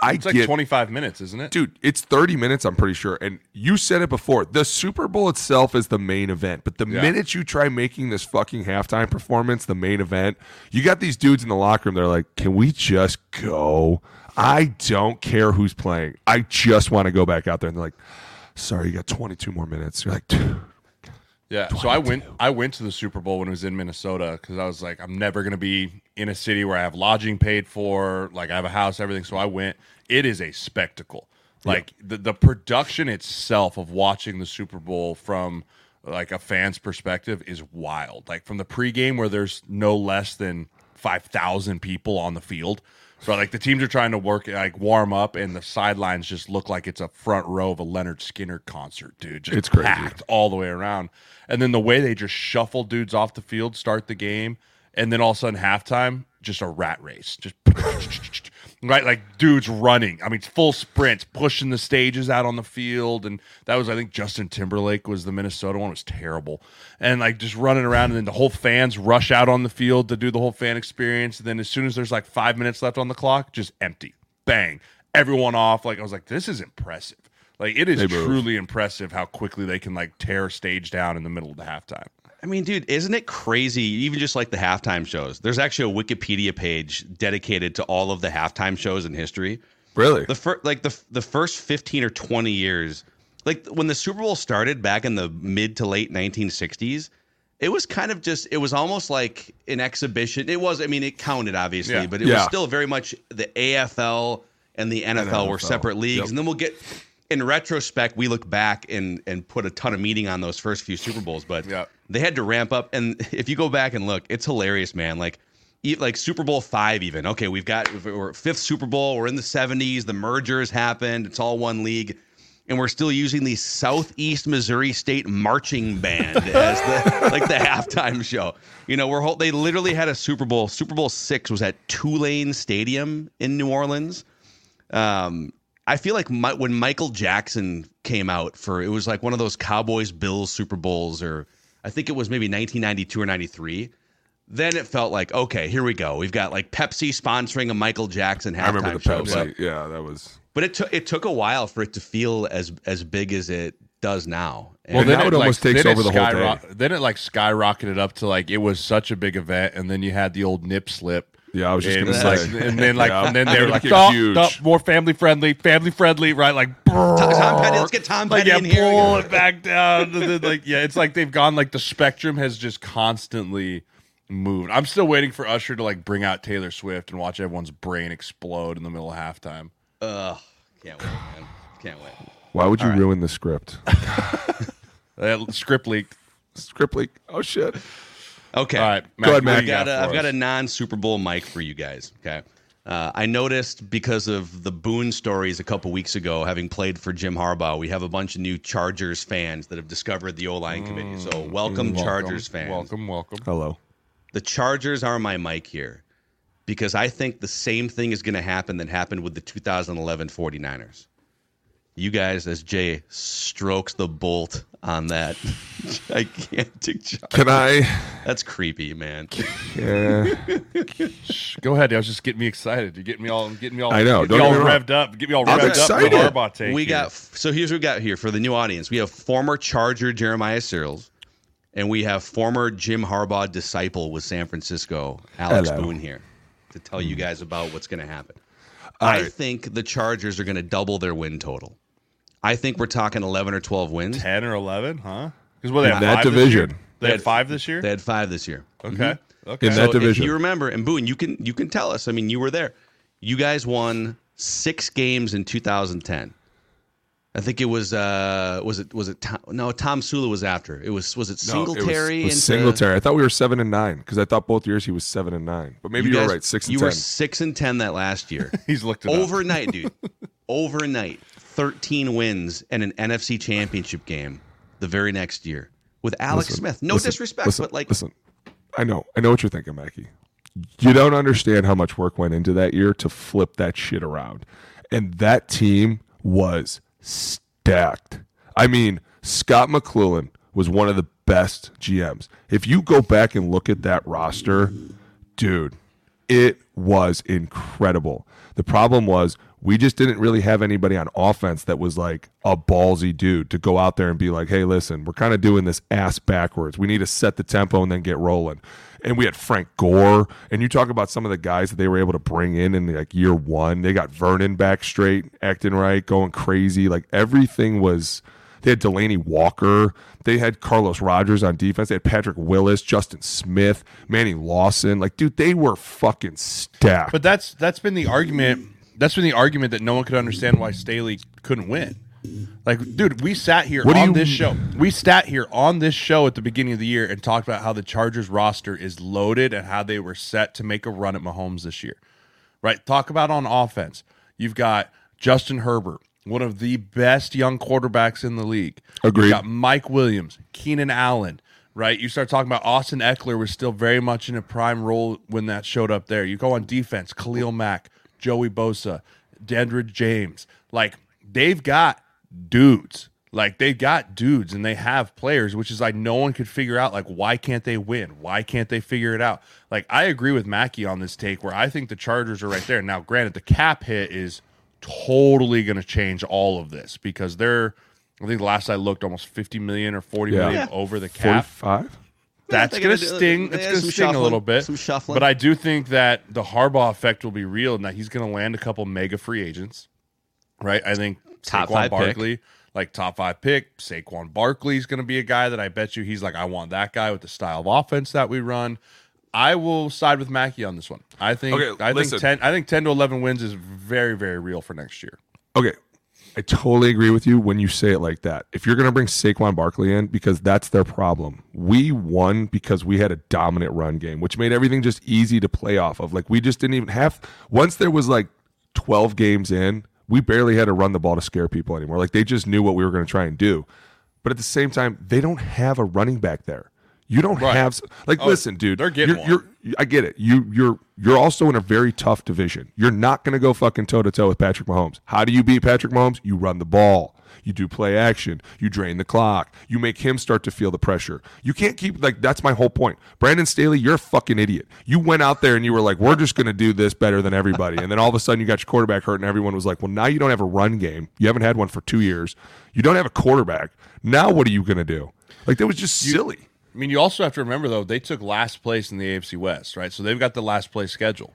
I It's like get 25 minutes, isn't it? dude it's 30 minutes i'm pretty sure and you said it before the super bowl itself is the main event but the Yeah. minute you try making this fucking halftime performance the main event you got these dudes in the locker room they're like can we just go i don't care who's playing i just want to go back out there and they're like sorry you got 22 more minutes you're like dude Yeah. So I went I went to the Super Bowl when it was in Minnesota because I was like, I'm never gonna be in a city where I have lodging paid for, like I have a house, everything. So I went. It is a spectacle. Like the the production itself of watching the Super Bowl from like a fan's perspective is wild. Like from the pregame where there's no less than five thousand people on the field. So like the teams are trying to work like warm up, and the sidelines just look like it's a front row of a Lynyrd Skynyrd concert, dude. Just It's crazy. packed all the way around. And then the way they just shuffle dudes off the field, start the game, and then all of a sudden halftime, just a rat race. Just right, like dudes running. I mean, full sprints, pushing the stages out on the field. And that was, I think, Justin Timberlake was the Minnesota one. It was terrible. And like just running around, and then the whole fans rush out on the field to do the whole fan experience. And then as soon as there's like five minutes left on the clock, just empty. Bang. Everyone off. Like I was like, this is impressive. Like it is truly impressive how quickly they can like tear a stage down in the middle of the halftime. I mean, dude, isn't it crazy? Even just like the halftime shows. There's actually a Wikipedia page dedicated to all of the halftime shows in history. really The first, like the the first 15 or 20 years, like when the Super Bowl started back in the mid to late 1960s, it was kind of just it was almost like an exhibition. It was, I mean, it counted obviously, Yeah. but it was still very much the AFL and the NFL, were NFL. separate leagues. Yep. And then we'll get in retrospect, we look back and and put a ton of meaning on those first few Super Bowls, but Yeah. they had to ramp up. And if you go back and look, it's hilarious, man. Like, like Super Bowl five, even okay, we've got we're fifth Super Bowl. We're in the seventies. The mergers happened. It's all one league, and we're still using the Southeast Missouri State marching band as the like the halftime show. You know, we're they literally had a Super Bowl. Super Bowl six was at Tulane Stadium in New Orleans. Um, I feel like my, when Michael Jackson came out for it was like one of those Cowboys Bills Super Bowls, or I think it was maybe 1992 or 93. Then it felt like okay, here we go. We've got like Pepsi sponsoring a Michael Jackson halftime i remember the show. pepsi yeah that was but it took it took a while for it to feel as as big as it does now. And Well, now it almost takes over the whole day. Then it like skyrocketed up to like it was such a big event, and then you had the old nip slip. Yeah, I was just and, gonna like, say. and then like, Yeah. and then they were It like, became stop, huge. stop, more family friendly, family friendly, right? Like, Tom, Tom Petty, let's get Tom like Petty yeah, in here. pull it back down. and then, like, yeah, it's like they've gone like the spectrum has just constantly moved. I'm still waiting for Usher to like bring out Taylor Swift and watch everyone's brain explode in the middle of halftime. Ugh, can't wait, man. Can't wait. why would you ruin the script That script leaked. script leak oh shit Okay. All right, Go ahead, what Matt. I've you got, a, for I've got a non Super Bowl mic for you guys. Okay. Uh, I noticed because of the Boone stories a couple weeks ago, having played for Jim Harbaugh, we have a bunch of new Chargers fans that have discovered the O line committee. So welcome, Chargers fans. Welcome, welcome. hello The Chargers are my mic here because I think the same thing is going to happen that happened with the 2011 49ers. You guys, as Jay strokes the bolt on that gigantic Charger. can i That's creepy, man. yeah Go ahead. I was just getting me excited. You're getting me all, getting me all. I know, Get me don't all get me wrong. revved up. Get me all I'm revved excited. up. for the Harbaugh take. we here. got so here's what we got here for the new audience. We have former Charger Jeremiah Sirles, and we have former Jim Harbaugh disciple with San Francisco, Alex Hello. Boone here, to tell you guys about what's going to happen. I think the Chargers are going to double their win total. I think we're talking 11 or 12 wins. ten or eleven, huh? Because what they In have that five this division. year? They had five this year. They had five this year. Okay. Okay. In So that if division. you remember, and Boone, you can you can tell us. I mean, you were there. You guys won six games in 2010. I think it was uh was it was it Tom, no Tomsula was after. It was was it No, it was- Singletary it was Singletary. I thought we were seven and nine because I thought both years he was seven and nine. But maybe You you are guys- right, six and you ten. were six and ten that last year. He's looked it up. Overnight, dude. Overnight, thirteen wins and an NFC Championship game the very next year with Alex Listen, Smith. No listen, disrespect, listen, but like listen, I know, I know what you're thinking, Mackey. You don't understand how much work went into that year to flip that shit around, and that team was stacked. I mean, Scot McCloughan was one of the best GMs. If you go back and look at that roster, dude, it was incredible. The problem was we just didn't really have anybody on offense that was like a ballsy dude to go out there and be like, hey, listen, we're kind of doing this ass backwards. We need to set the tempo and then get rolling. And we had Frank Gore, and you talk about some of the guys that they were able to bring in in like year one. They got Vernon back straight, acting right, going crazy. Like everything was. They had Delanie Walker. They had Carlos Rogers on defense. They had Patrick Willis, Justin Smith, Manny Lawson. Like, dude, they were fucking stacked. But that's that's been the argument. That's been the argument that no one could understand why Staley couldn't win. Like, dude, we sat here What do on you- this show. We sat here on this show at the beginning of the year and talked about how the Chargers roster is loaded and how they were set to make a run at Mahomes this year. Right? Talk about on offense. You've got Justin Herbert, one of the best young quarterbacks in the league. Agreed. You've got Mike Williams, Keenan Allen, right? You start talking about Austin Ekeler was still very much in a prime role when that showed up there. You go on defense, Khalil Mack, Joey Bosa, Derwin James. Like they've got dudes. Like they've got dudes and they have players, which is like no one could figure out like why can't they win? Why can't they figure it out? Like I agree with Mackey on this take where I think the Chargers are right there. Now, granted, the cap hit is totally going to change all of this because they're I think the last I looked almost 50 million or 40 Yeah. million over the cap. 45? That's gonna gonna sting. they It's gonna some sting a little bit. some shuffling. But I do think that the Harbaugh effect will be real, and that he's gonna land a couple mega free agents. Right? I think Top Saquon five pick. Barkley, like top five pick. Saquon Barkley is gonna be a guy that I bet you he's like, I want that guy with the style of offense that we run. I will side with Mackey on this one. I think. Okay, I listen. think ten. I think ten to eleven wins is very, very real for next year. Okay. I totally agree with you when you say it like that. If you're going to bring Saquon Barkley in, because that's their problem. We won because we had a dominant run game, which made everything just easy to play off of. Like, we just didn't even have, once there was like 12 games in, we barely had to run the ball to scare people anymore. Like, they just knew what we were going to try and do. But at the same time, they don't have a running back there. You don't Right. have like Oh, listen, dude. they're getting you're, you're I get it. You you're you're also in a very tough division. You're not going to go fucking toe to toe with Patrick Mahomes. How do you beat Patrick Mahomes? You run the ball. You do play action. You drain the clock. You make him start to feel the pressure. You can't keep like that's my whole point. Brandon Staley, you're a fucking idiot. You went out there and you were like, "We're just going to do this better than everybody," and then all of a sudden you got your quarterback hurt, and everyone was like, "Well, now you don't have a run game. You haven't had one for two years. You don't have a quarterback. Now what are you going to do?" Like that was just silly. I mean, you also have to remember though they took last place in the AFC West, right? So they've got the last place schedule.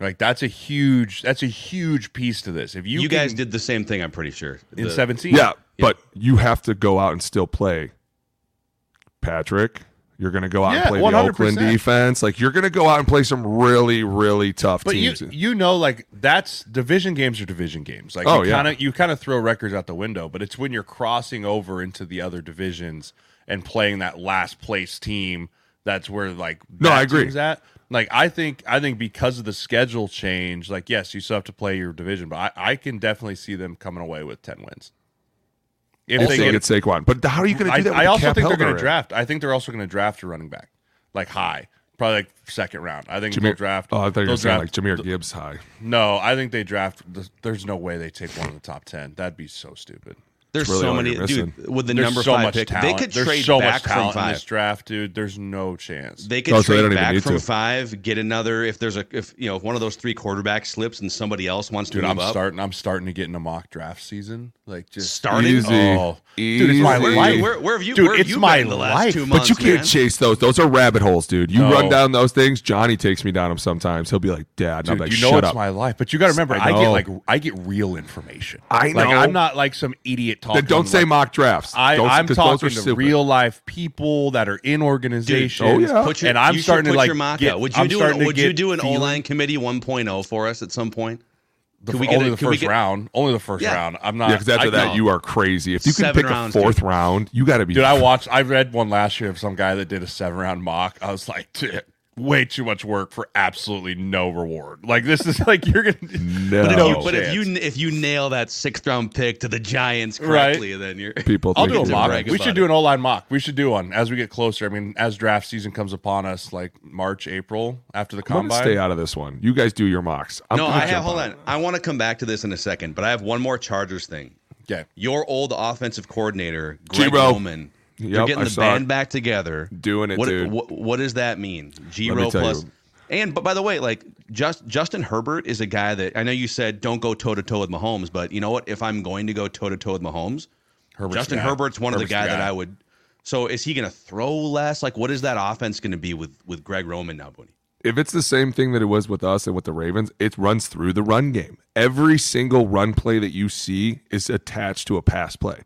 Like that's a huge that's a huge piece to this. If you you, can- guys did the same thing. I'm pretty sure in The- 17. Yeah, but you have to go out and still play. Patrick, you're going to go out Yeah, and play the 100%. Oakland defense. Like you're going to go out and play some really, really tough But you you know like that's division games are division games. Like Oh, you yeah. kind of you kind of throw records out the window, but it's when you're crossing over into the other divisions and playing that last place team that's where like No, I agree. At. Like I think I think because of the schedule change, like yes, you still have to play your division, but I, I can definitely see them coming away with 10 wins. If if they get get Saquon, but how are you going to do that? With I also cap think they're going to draft. I think they're also going to draft a running back, like high, probably like second round. I think Jameer, they'll draft. Oh, I thought you were saying like Jahmyr Gibbs high. No, I think they draft. There's no way they take one in the top ten. That'd be so stupid. There's really so many, dude. With the There's number so five pick, talent. they could There's trade so back from talent in five. this draft, dude. There's no chance. They could Oh, so they trade back from to. five, get another. If there's a, if you know, if one of those three quarterbacks slips and somebody else wants to dude, I'm up, starting. I'm starting to get in a mock draft season. Like just Starting? Easy. Oh, dude, it's my Easy. life. Where, where have you? Dude, where have it's you my been the last life. two But months? But you can't man? chase those. Those are rabbit holes, dude. You No. run down those things. Johnny takes me down them sometimes. He'll be like, "Dad," and I'm Dude, like, you know "Shut it's up." my life, but you got to remember, I I, get like I get real information. I like I'm not like some idiot talking. Then don't say like, mock drafts. I, Don't- I'm 'cause those talking are to stupid. real life people that are in organizations. oh, yeah. Put your, and I'm you starting put to like your mock get. Would you I'm do? An, to would you do an O line committee 1.0 for us at some point? The, Can we only get a- the can we first get- round. Only the first Yeah. round. I'm not. Yeah, because after I, that, no. you are crazy. If you can Seven pick rounds, a fourth dude. round, you got to be. Dude, I watched. I read one last year of some guy that did a seven round mock. I was like, dude, way too much work for absolutely no reward. Like this is like you're gonna. no. But, if, you, but if you if you nail that sixth round pick to the Giants Right. correctly, then you're people. I'll do a mock. We should it. do an O line mock. We should do one as we get closer. I mean, as draft season comes upon us, like March, April, after the I'm combine. stay out of this one. You guys do your mocks. I'm no. I have hold on on. I want to come back to this in a second, but I have one more Chargers thing. Okay. Your old offensive coordinator, Greg G-Ro. Roman. You're getting I the band it. back together. Doing it, what, dude. What, what does that mean? G Let me Row tell plus. And but by the way, like just Justin Herbert is a guy that I know you said don't go toe to toe with Mahomes, but you know what? If I'm going to go toe to toe with Mahomes, Herbert's Justin guy. Herbert's one Herbert's of the guy, that. I would. So is he going to throw less? Like, what is that offense going to be with with Greg Roman now, Booney? if it's the same thing that it was with us and with the Ravens, it runs through the run game. Every single run play that you see is attached to a pass play.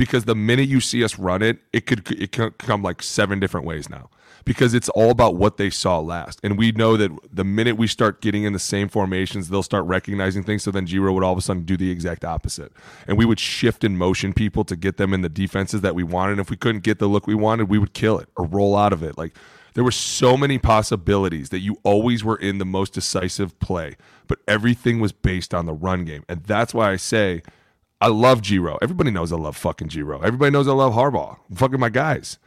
Because the minute you see us run it, it could it could come like seven different ways now. Because it's all about what they saw last. And we know that the minute we start getting in the same formations, they'll start recognizing things. So then G-Ro would all of a sudden do the exact opposite. And we would shift and motion people to get them in the defenses that we wanted. And if we couldn't get the look we wanted, we would kill it or roll out of it. Like there were so many possibilities that you always were in the most decisive play, but everything was based on the run game. And that's why I say I love G-Ro. Everybody knows I love fucking G-Ro. Everybody knows I love Harbaugh. I'm fucking my guys.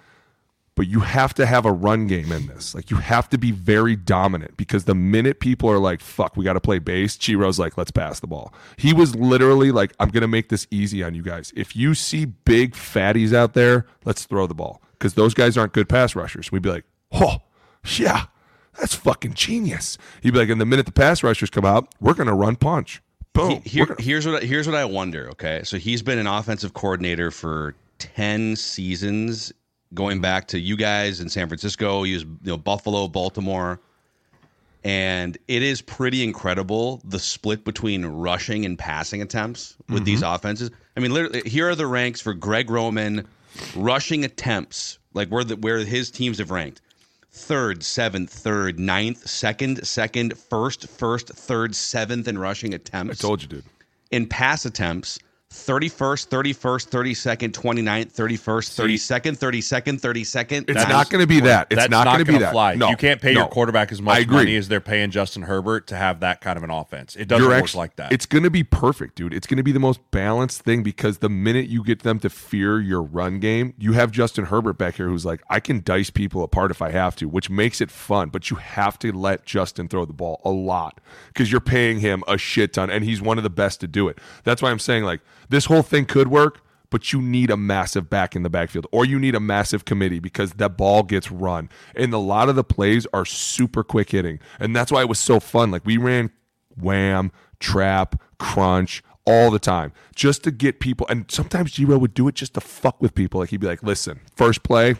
But you have to have a run game in this. Like you have to be very dominant because the minute people are like, fuck, we got to play base, G-Ro's like, let's pass the ball. He was literally like, I'm going to make this easy on you guys. If you see big fatties out there, let's throw the ball because those guys aren't good pass rushers. We'd be like, oh, yeah, that's fucking genius. He'd be like, and the minute the pass rushers come out, we're going to run punch. Boom. He- here- here's what I- here's what I wonder. Okay, so he's been an offensive coordinator for ten seasons, going back to you guys in San Francisco. He was you know Buffalo, Baltimore, and it is pretty incredible the split between rushing and passing attempts with mm-hmm. these offenses. I mean, literally, here are the ranks for Greg Roman rushing attempts, like where the where his teams have ranked third, seventh, third, ninth, second, second, first, first, third, seventh in rushing attempts. I told you, dude. In pass attempts, 31st, 31st, 32nd, 29th, 31st, 32nd, 32nd, 32nd. It's not going to be that. It's not, going to be that. fly. No, you can't pay no. your quarterback as much money as they're paying Justin Herbert to have that kind of an offense. It doesn't You're work like that. It's going to be perfect, dude. It's going to be the most balanced thing because the minute you get them to fear your run game, you have Justin Herbert back here who's like, I can dice people apart if I have to, which makes it fun. But you have to let Justin throw the ball a lot because you're paying him a shit ton, and he's one of the best to do it. That's why I'm saying like this whole thing could work. But you need a massive back in the backfield, or you need a massive committee because that ball gets run. And a lot of the plays are super quick hitting. And that's why it was so fun. Like we ran wham, trap, crunch all the time just to get people. And sometimes G-Ro would do it just to fuck with people. Like he'd be like, listen, first play,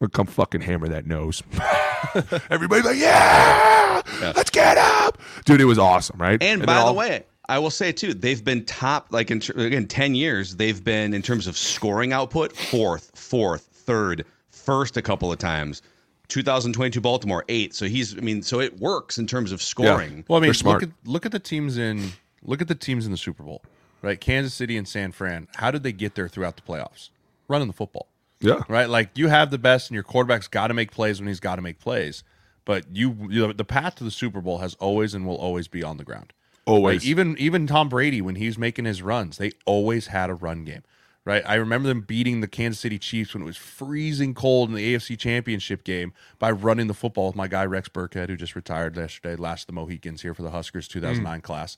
we'll come fucking hammer that nose. Everybody's like, yeah, let's get up. Dude, it was awesome, right? And, then by the way, I will say too, they've been top like in again ten years. They've been in terms of scoring output fourth, fourth, third, first a couple of times. 2022 Baltimore eight. So he's I mean so it works in terms of scoring. well, I mean, smart. look at look at the teams in look at the teams in the Super Bowl, right? Kansas City and San Fran. How did they get there throughout the playoffs? Running the football. yeah. right? Like you have the best, and your quarterback's got to make plays when he's got to make plays. But you, you know, the path to the Super Bowl has always and will always be on the ground. Always. Like, even even Tom Brady when he was making his runs, they always had a run game, right? I remember them beating the Kansas City Chiefs when it was freezing cold in the AFC Championship game by running the football with my guy Rex Burkhead, who just retired yesterday, last of the Mohicans here for the Huskers hmm. 2009 class.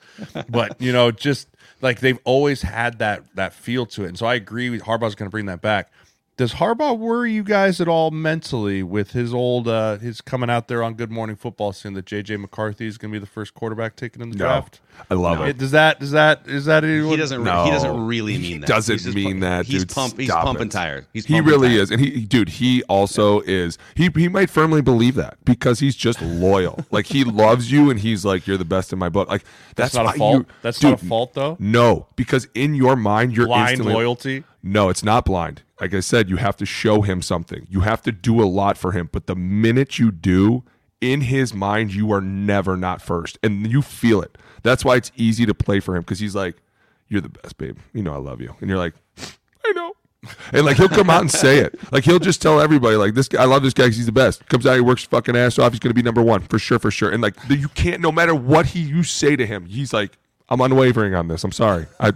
But you know, just like they've always had that that feel to it, and so I agree. with Harbaugh's going to bring that back. Does Harbaugh worry you guys at all mentally with his old uh his coming out there on Good Morning Football saying that JJ McCarthy is going to be the first quarterback taken in the No. draft? I love It- it. does that does that is that anyone? He doesn't. No. he doesn't really mean He that. doesn't He's mean pu- that, He's pump. He's Stop pumping it. tires. He's he really tires. is, and he, dude, he also is. He he might firmly believe that because he's just loyal. like he loves you, and he's like, you're the best in my book. Like that's, That's not a fault? you- That's dude, not a fault, though? No, because in your mind, you're blind instantly, loyalty? No, it's not blind. Like I said, you have to show him something. You have to do a lot for him. But the minute you do, in his mind, you are never not first, and you feel it. That's why it's easy to play for him because he's like, "You're the best, babe. You know I love you," and you're like, "I know." And like he'll come out and say it. Like he'll just tell everybody, like this. guy I love this guy because he's the best. Comes out, he works fucking ass off. He's gonna be number one for sure, for sure. And like you can't, no matter what he you say to him, he's like, I'm unwavering on this. I'm sorry. I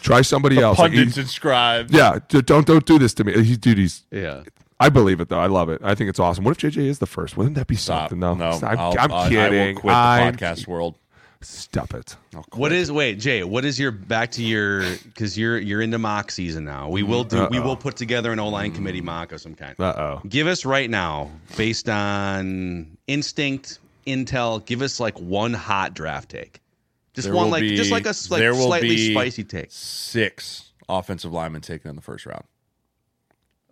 try somebody else. Pundits he's- and scribes. yeah, don't don't do this to me. He's dude. He's Yeah. I believe it though. I love it. I think it's awesome. What if JJ is the first? Wouldn't that be Stop. something? No, no, I'm, I'll- I'm kidding. I will quit the I'm- podcast world. Stop it. I'll What quit. is wait, Jay? What is your back to your because you're you're into mock season now? We will do. We will put together an O line committee mock of some kind. Uh oh. Give us right now, based on instinct, intel. Give us like one hot draft take. Just There one will like just be- like a s- like there will slightly be spicy take. Six offensive linemen taken in the first round.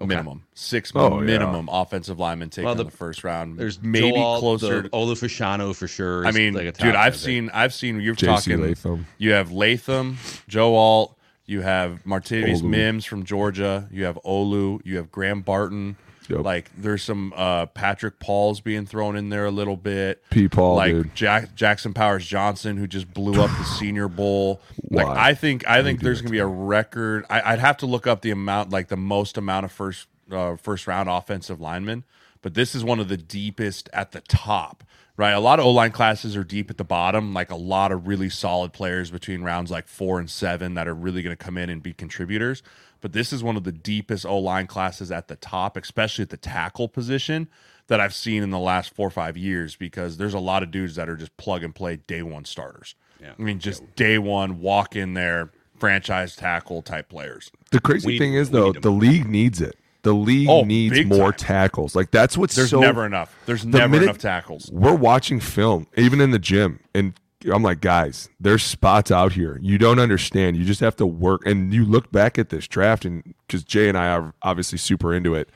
Minimum six Oh, yeah. minimum offensive linemen taken Well, the- in the first round. There's maybe Joe Alt, closer. the Olu Fashanu for sure. I mean, like a dude, I've pick. seen, I've seen. You're JC talking. Latham. You have Latham, Joe Alt. You have Martavius Olu. Mims from Georgia. You have Olu. You have Graham Barton. Yep. Like there's some uh, Patrick Paul's being thrown in there a little bit. P. Paul, like dude. Jack, Jackson Powers Johnson, who just blew up the Senior Bowl. Like Why? I think, I think there's gonna be a record. I, I'd have to look up the amount, like the most amount of first uh, first round offensive linemen. But this is one of the deepest at the top, right? A lot of O line classes are deep at the bottom, like a lot of really solid players between rounds like four and seven that are really going to come in and be contributors. But this is one of the deepest O line classes at the top, especially at the tackle position that I've seen in the last four or five years because there's a lot of dudes that are just plug and play day one starters. Yeah. I mean, just day one, walk in there, franchise tackle type players. The crazy We- thing is though, the league needs it. The league Oh, needs more time. tackles. Like that's what's There's so never enough. There's the never enough tackles. We're watching film, even in the gym, and I'm like, guys, there's spots out here. You don't understand. You just have to work. And you look back at this draft, and because Jay and I are obviously super into it,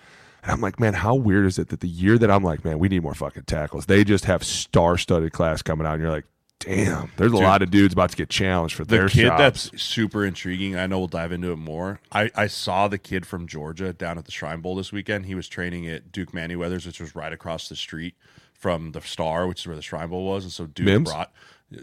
and I'm like, man, how weird is it that the year that I'm like, man, we need more fucking tackles. They just have star-studded class coming out, and you're like, damn, there's a lot of dudes about to get challenged for The their kid jobs. that's super intriguing. I know we'll dive into it more. I, I saw the kid from Georgia down at the Shrine Bowl this weekend. He was training at Duke Manyweather's, which was right across the street from the Star, which is where the Shrine Bowl was. And so Duke Mims? brought,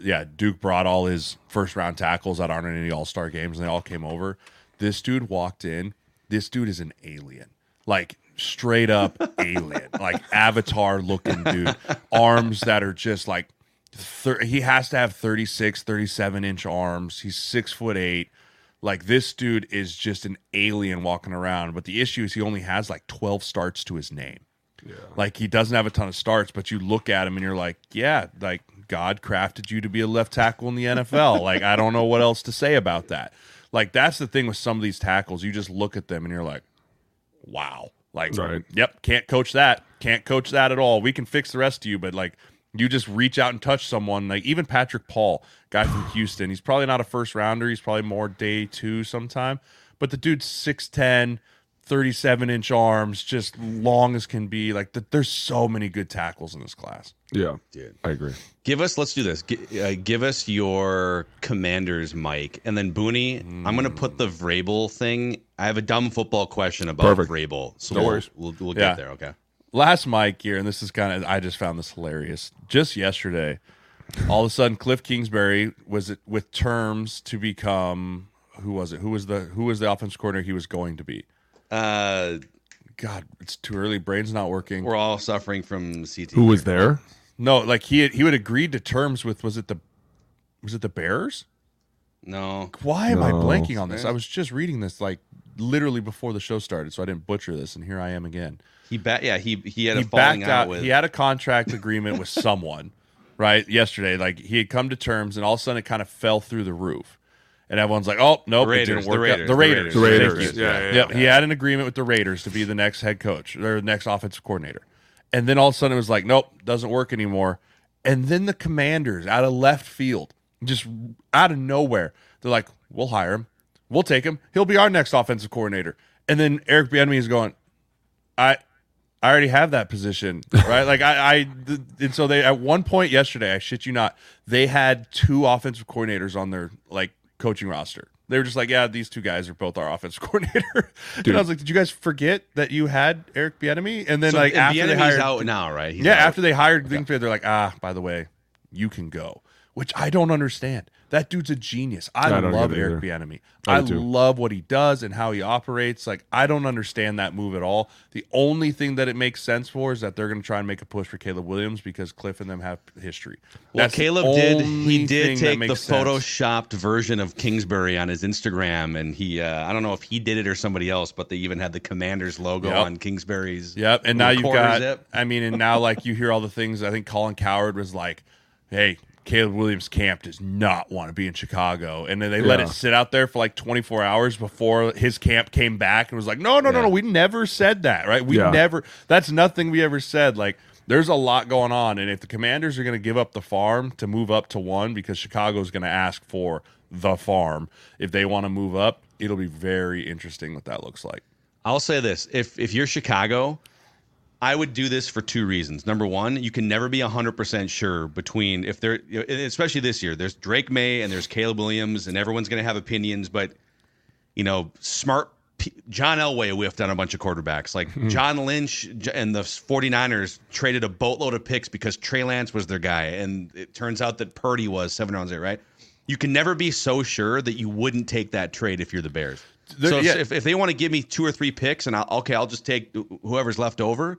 yeah, Duke brought all his first round tackles that aren't in any All Star games, and they all came over. This dude walked in. This dude is an alien, like straight up alien, like Avatar looking dude. Arms that are just like thir- he has to have 36 37 inch arms he's six foot eight like this dude is just an alien walking around but the issue is he only has like 12 starts to his name like he doesn't have a ton of starts but you look at him and you're like yeah like god crafted you to be a left tackle in the nfl like i don't know what else to say about that. Like that's the thing with some of these tackles. You just look at them and you're like wow. Like Right. yep can't coach that. Can't coach that at all. We can fix the rest of you but like you just reach out and touch someone. Like even patrick paul guy from houston he's probably not a first rounder. He's probably more day two sometime. But the dude's 6'10 37 inch arms just long as can be like th- there's so many good tackles in this class yeah, Dude. I agree. Give us. Let's do this. G- uh, give us your commander's mic, and then Booney. I'm gonna put the Vrabel thing. I have a dumb football question about Perfect. Vrabel, so No we'll, worries. we'll we'll Yeah. get there. Okay. last mic here, and this is kind of I just found this hilarious. Just yesterday, all of a sudden, Kliff Kingsbury was it with terms to become who was it? Who was the who was the offense coordinator he was going to be? Uh, God, it's too early. Brain's not working. we're all suffering from CT. Who was there? No, like he had, he would agreed to terms with was it the was it the Bears? No. Why am I blanking on this? I was just reading this like literally before the show started, so I didn't butcher this, and here I am again. He back. Yeah. He he had a falling backed out, out. with. He had a contract agreement with someone, right? Yesterday, like he had come to terms, and all of a sudden it kind of fell through the roof, and everyone's like, "Oh nope, The it didn't the work." out. Raiders, The the Raiders, The Raiders. you. Yeah, yeah, Yep, he had an agreement with the Raiders to be the next head coach or next offensive coordinator, and then all of a sudden it was like, "Nope, doesn't work anymore." And then the Commanders, out of left field, just out of nowhere, they're like, "We'll hire him. We'll take him. He'll be our next offensive coordinator." And then Eric Bieniemy is going, "I." I already have that position, right? like I, I, th- and so they at one point yesterday, I shit you not, they had two offensive coordinators on their like coaching roster, They were just like, yeah, these two guys are both our offense coordinator. and I was like, did you guys forget that you had Eric Bieniemy? And then So, like after they hired, out now, right? He's yeah, out. after they hired Wingfield, they're like, ah, by the way, you can go, which I don't understand. That dude's a genius. I, I love Eric either. Bieniemy. I I love what he does and how he operates. Like, I don't understand that move at all. The only thing that it makes sense for is that they're going to try and make a push for Caleb Williams because Kliff and them have history. Well, That's the Caleb did. He did take the makes sense. photoshopped version of Kingsbury on his Instagram, and he. Uh, I don't know if he did it or somebody else, but they even had the Commanders logo Yep. on Kingsbury's. Yep. And now you've got, zip. I mean, and now like you hear all the things. I think Colin Cowherd was like, hey, Caleb Williams camp does not want to be in Chicago. And then they let it sit out there for like 24 hours before his camp came back and was like, no, no, no, Yeah. no. We never said that, right? We Yeah. never, that's nothing we ever said. Like, there's a lot going on. And if the commanders are going to give up the farm to move up to one because Chicago is going to ask for the farm, if they want to move up, it'll be very interesting what that looks like. I'll say this: if if you're Chicago, I would do this for two reasons. Number one, you can never be hundred percent sure between if they're you know, and especially this year. There's Drake Maye and there's Caleb Williams, and everyone's going to have opinions. But you know, smart P- John Elway whiffed on a bunch of quarterbacks. Like hmm. John Lynch and the 49ers traded a boatload of picks because Trey Lance was their guy, and it turns out that Purdy was seven rounds there, right? You can never be so sure that you wouldn't take that trade if you're the Bears. There- so yeah. if, if they want to give me two or three picks, and I'll, okay, I'll just take whoever's left over.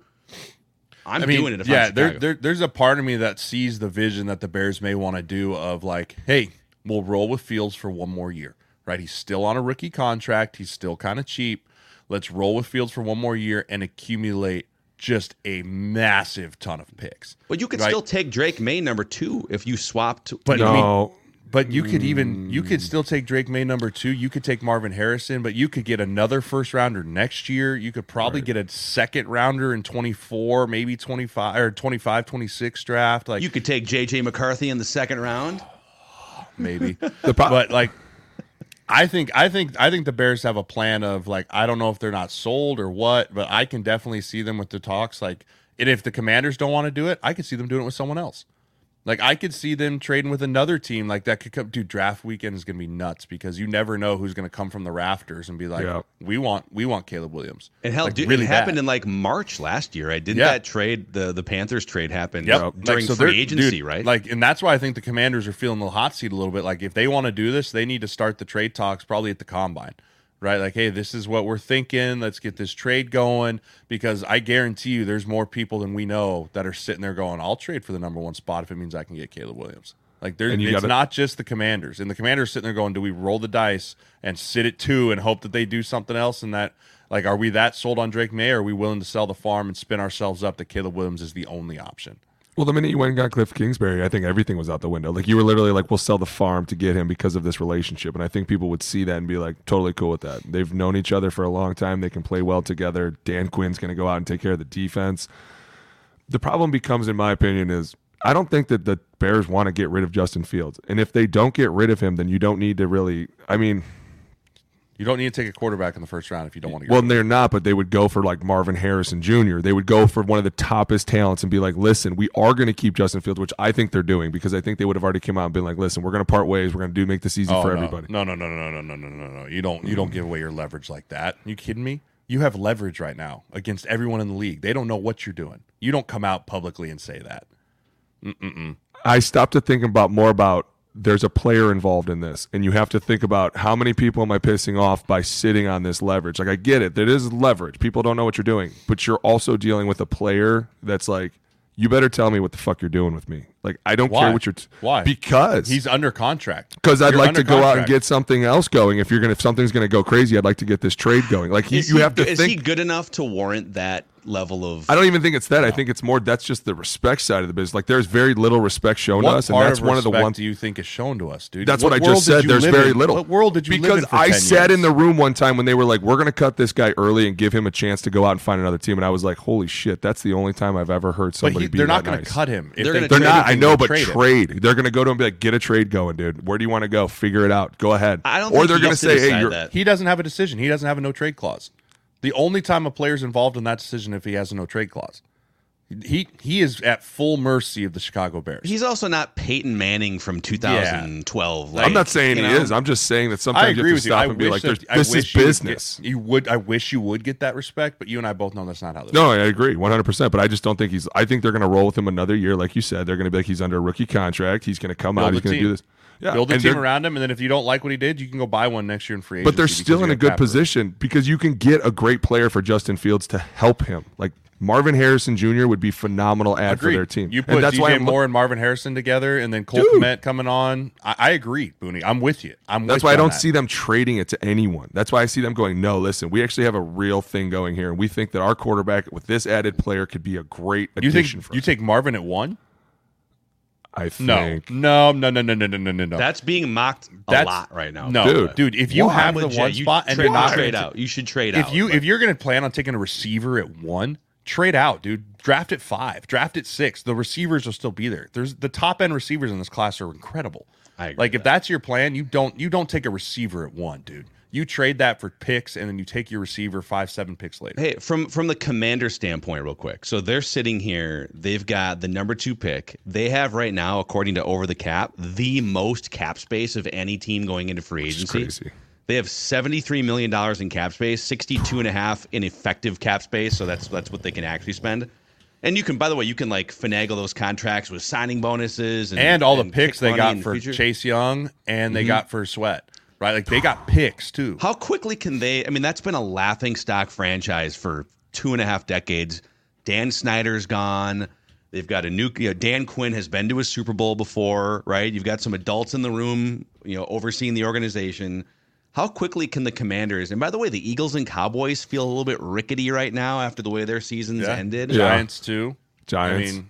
I'm I mean, doing it if yeah, I'm there, there, there's a part of me that sees the vision that the Bears may want to do of like, hey, we'll roll with Fields for one more year, right? He's still on a rookie contract. He's still kind of cheap. Let's roll with Fields for one more year and accumulate just a massive ton of picks. but you could right? still take Drake Maye number two if you swapped. But I know, mean, No, But you could even you could mm. still take Drake Maye number two. You could take Marvin Harrison, but you could get another first rounder next year. You could probably get a second rounder in 24, maybe 25 or 25, 26 draft. Like you could take JJ McCarthy in the second round. maybe. the pro- but like I think I think I think the Bears have a plan of like I don't know if they're not sold or what, but I can definitely see them with the talks like and if the commanders don't want to do it, I could see them doing it with someone else. Like I could see them trading with another team like that could come dude, draft weekend is gonna be nuts because you never know who's gonna come from the rafters and be like, Yeah. We want we want Caleb Williams. And hell, Like, dude, really it happened bad. in like March last year, right? Didn't Yeah. that trade the the Panthers trade happen Yep. during Like, so free agency, dude, right? Like, and that's why I think the Commanders are feeling the hot seat a little bit. Like, if they want to do this, they need to start the trade talks probably at the combine, right? Like, hey, this is what we're thinking. Let's get this trade going because I guarantee you, there's more people than we know that are sitting there going, "I'll trade for the number one spot if it means I can get Caleb Williams." Like, there's it's gotta- not just the Commanders, and the Commanders sitting there going, "Do we roll the dice and sit at two and hope that they do something else?" And that, like, are we that sold on Drake Maye? Or are we willing to sell the farm and spin ourselves up that Caleb Williams is the only option? Well, the minute you went and got Kliff Kingsbury, I think everything was out the window. Like you were literally like, "We'll sell the farm to get him because of this relationship," and I think people would see that and be like, "Totally cool with that." They've known each other for a long time. They can play well together. Dan Quinn's going to go out and take care of the defense. The problem becomes, in my opinion, is I don't think that the Bears want to get rid of Justin Fields, and if they don't get rid of him, then you don't need to really. I mean, You don't need to take a quarterback in the first round if you don't want to. Get well, they're not, but they would go for like Marvin Harrison Jr. They would go for one of the toppest talents and be like, listen, we are going to keep Justin Fields, which I think they're doing because I think they would have already come out and been like, listen, we're going to part ways. We're going to do make this easy Oh, for no. everybody. No, no, no, no, no, no, no, no, no. You don't. You don't give away your leverage like that. You kidding me? You have leverage right now against everyone in the league. They don't know what you're doing. You don't come out publicly and say that. I stopped to think about more about there's a player involved in this, and you have to think about how many people am I pissing off by sitting on this leverage. Like I get it, there is leverage. People don't know what you're doing, but you're also dealing with a player that's like, you better tell me what the fuck you're doing with me. Like I don't Why? care what you're. T- Why? Because He's under contract. because I'd You're like under to go out and get something else going. If you're gonna, if something's gonna go crazy, I'd like to get this trade going. Like you, you he, have to is think. he good enough to warrant that level of? I don't even think it's that. I think it's more. That's just the respect side of the business. Like there's very little respect shown What to us, and that's of one of the ones. do you think is shown to us, dude? That's what, I just said. There's very in? little. What world did you because live in for I sat years? in the room one time when they were like, "We're going to cut this guy early and give him a chance to go out and find another team," and I was like, "Holy shit!" That's the only time I've ever heard But somebody he, be they're not that going to nice. cut him. If They're they They're trade not. I know, but trade trade. They're going to go to him and be like, "Get a trade going, dude. Where do you want to go? Figure it out. Go ahead." I don't. Or they're gonna say, "Hey, decide you're." that. He doesn't have a decision. He doesn't have a no trade clause. The only time a player's involved in that decision if he has a no trade clause. He he is at full mercy of the Chicago Bears. He's also not Peyton Manning from 2012. Like, I'm not saying he know? is. I'm just saying that I sometimes you have to with you. stop I and be like, that, I "This wish is you would business." Get, you would. I wish you would get that respect, but you and I both know that's not how. This No, I agree 100%. But I just don't think he's, I think they're going to roll with him another year. Like you said, they're going to be like, he's under a rookie contract. He's going to come out. He's going to do this. Yeah. build a and team around him, and then if you don't like what he did, you can go buy one next year in free But they're still in a good room. position because you can get a great player for Justin Fields to help him. Like Marvin Harrison Jr. would be phenomenal ad Agreed. for their team. You And put that's DJ why I'm, Moore and Marvin Harrison together, and then Cole Dude. Kmet coming on. I, I agree, Booney. I'm with you. I'm. That's why I you on don't that. see them trading it to anyone. That's why I see them going, no, listen, we actually have a real thing going here, and we think that our quarterback with this added player could be a great You addition think for you take Marvin at one? I think. no, no, no, no, no, no, no, no, no. That's being mocked a That's- lot right now. No, Dude. dude, If you Why? have I'm the with one You spot and trade, you're not trade out, you should trade if out. If you but- if you're going to plan on taking a receiver at one, trade out, dude. Draft at five, draft at six. The receivers will still be there. There's the top end receivers in this class are incredible. I agree like with if that's your plan, you don't you don't take a receiver at one, dude. You trade that for picks, and then you take your receiver five, seven picks later. Hey, from from the commander standpoint, real quick. So they're sitting here. They've got the number two pick. They have right now, according to Over the Cap, the most cap space of any team going into free agency. crazy. They have seventy-three million dollars in cap space, sixty-two and a half in effective cap space. So that's that's what they can actually spend. And you can, by the way, you can like finagle those contracts with signing bonuses and, and all the pick picks they got in the for future. Mm-hmm. Chase Young and they got for Sweat, right? Like they got picks too. How quickly can they? I mean, that's been a laughing stock franchise for two and a half decades. Dan Snyder's gone. They've got a new. You know, Dan Quinn has been to a Super Bowl before, right? You've got some adults in the room, you know, overseeing the organization. How quickly can the Commanders? And by the way, the Eagles and Cowboys feel a little bit rickety right now after the way their seasons Yeah. ended. Yeah. Giants too. Giants. I mean,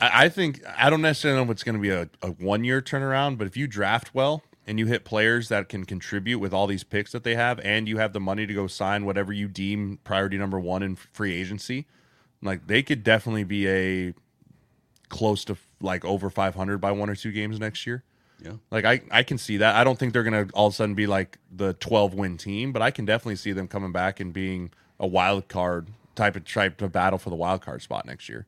I, I think I don't necessarily know if it's going to be a, a one year turnaround, but if you draft well and you hit players that can contribute with all these picks that they have, and you have the money to go sign whatever you deem priority number one in free agency, like they could definitely be a close to like over 500 by one or two games next year. Yeah. Like I, I can see that. I don't think they're gonna all of a sudden be like the 12 win team, but I can definitely see them coming back and being a wild card type of type of battle for the wild card spot next year.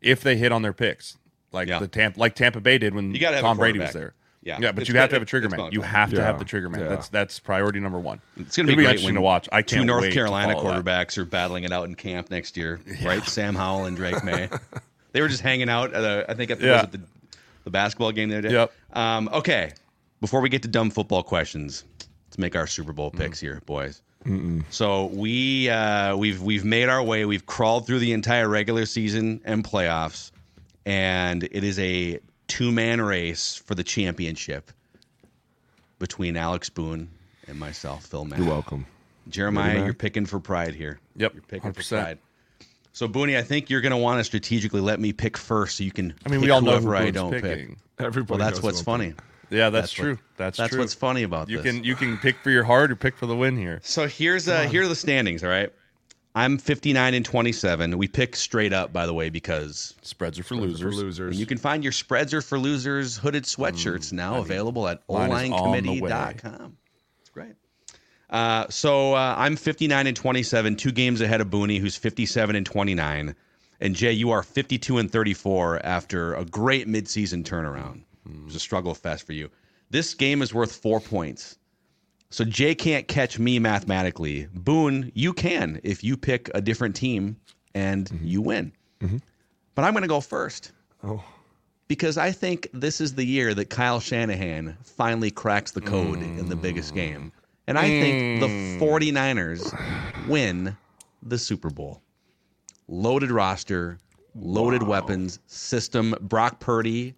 If they hit on their picks, like Yeah. the Tampa, like Tampa Bay did when You gotta have a Tom Brady was there. Yeah. yeah, but It's you have good- to have a trigger man. You to. have to have the trigger man. Yeah. That's that's priority number one. It's going to It'll be, great interesting when to watch. I two can't North wait to Carolina follow that. quarterbacks are battling it out in camp next year, right? Sam Howell and Drake Maye. they were just hanging out. At a, I think at the, was Yeah. the, the basketball game the other day. Yep. Um, okay, before we get to dumb football questions, let's make our Super Bowl picks Mm. here, boys. So we uh, we've we've made our way. We've crawled through the entire regular season and playoffs, and it is a two man race for the championship between Alex Boone and myself, Phil Mack. You're welcome. Jeremiah, Mac? you're picking for pride here. Yep, You're picking for 100%. pride. So Booney, I think you're going to want to strategically let me pick first, so you can. I mean, pick we all know who whoever I don't picking. pick. Everybody Well, that's knows what's who I'm funny. Yeah, that's, That's what- true. that's That's true. what's funny about You this. can you can pick for your heart or pick for the win here. So here's uh here are the standings. All right, I'm 59 and 27. We pick straight up, by the way, because Spreads are for For losers. losers. and you can find your spreads are for losers hooded sweatshirts now available at Mm. mine is on the way. olinecommittee.com. It's great. Uh, so uh, I'm 59 and 27, two games ahead of Booney, who's 57 and 29. And Jay, you are 52 and 34 after a great midseason turnaround. It was a struggle fest for you. This game is worth four points. So Jay can't catch me mathematically. Boone, you can if you pick a different team and mm-hmm. you win. Mm-hmm. But I'm going to go first. Oh. Because I think this is the year that Kyle Shanahan finally cracks the code in the biggest mm. game. And I think the mm. 49ers win the Super Bowl. Loaded roster, loaded weapons, system. Brock Purdy,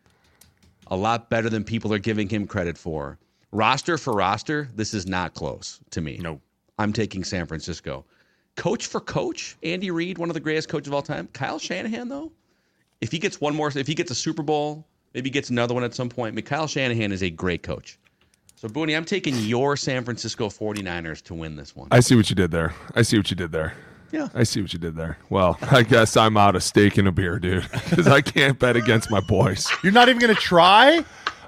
a lot better than people are giving him credit for. Roster for roster, this is not close to me. No. I'm taking San Francisco. Coach for coach, Andy Reid, one of the greatest coaches of all time. Kyle Shanahan, though, if he gets one more, if he gets a Super Bowl, maybe gets another one at some point. I mean, Kyle Shanahan is a great coach. So, Booney, I'm taking your San Francisco 49ers to win this one. I see what you did there. I see what you did there. Yeah. I see what you did there. Well, I guess I'm out of steak and a beer, dude, because I can't bet against my boys. You're not even gonna try?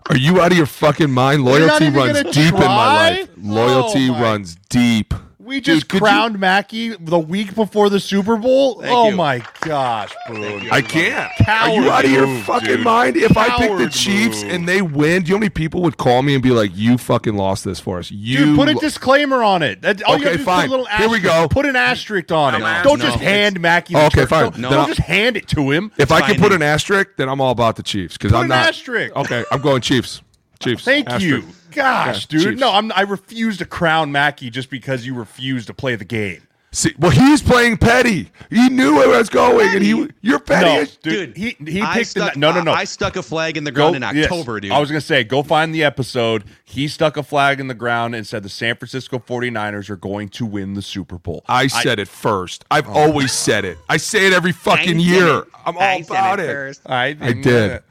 Are you out of your fucking mind? Loyalty runs deep in my life. Loyalty Oh runs deep. We just could you- crowned Mackey the week before the Super Bowl. Thank oh you. my gosh, Boone. I can't. Are you out of your move, fucking dude. mind? If I pick the Chiefs move. and they win, do you know how many people would call me and be like, "You fucking lost this for us"? You Dude, put a disclaimer on it. That, all you Okay, gotta fine. Put a little Here we go. Put an asterisk on it. No, don't no. just hand Mackey. Oh, okay, turf- fine. Don't, No. don't just hand it to him. If I can put an asterisk, then I'm all about the Chiefs because Put I'm an not. asterisk. Okay, I'm going Chiefs. Chiefs. Thank Asterisk. you. Gosh, Yeah, dude. Chiefs. No, I'm, I refuse to crown Mackey just because you refuse to play the game. See, well, he's playing petty. He knew where I was going, and he you're petty. No, dude. Dude, he he picked stuck, the no no no. I stuck a flag in the Go- ground in yes. October, dude. I was going to say, go find the episode. He stuck a flag in the ground and said the San Francisco 49ers are going to win the Super Bowl. I said it first. Oh. I've always said it. I say it every fucking year. I'm all about it. I, I did.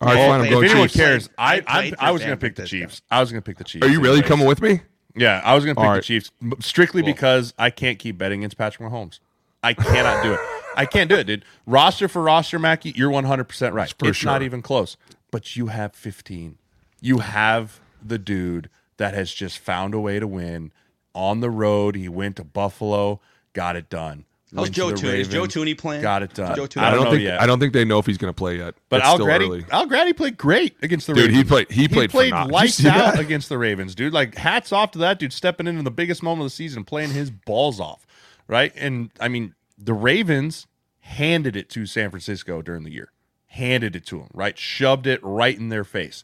All right, Well, fine. I'm if going If anyone Chiefs. cares, I I I, played for I was going to pick the Chiefs. I was going to pick the Chiefs. Are you really anyways. coming with me? Yeah, I was going to pick All the. Chiefs m- strictly because I can't keep betting against Patrick Mahomes. I cannot do it. I can't do it, dude. Roster for roster, Mackey, you're 100% right. For it's not even close. But you have 15. You have the dude that has just found a way to win on the road. He went to Buffalo, got it done. How's Went Joe the Tooney? Is Joe Ravens, Tooney playing? Got it done. Joe Thuney- I I don't, don't know think yet. I don't think they know if he's going to play yet. But It's Al still Grady, early. Allegretti played great against the Dude, Ravens. Dude, he played- he played played lights Did you see out that? against the Ravens, dude. Like hats off to that dude stepping into the biggest moment of the season, playing his balls off, right? And I mean, the Ravens handed it to San Francisco during the year, handed it to them, right? Shoved it right in their face.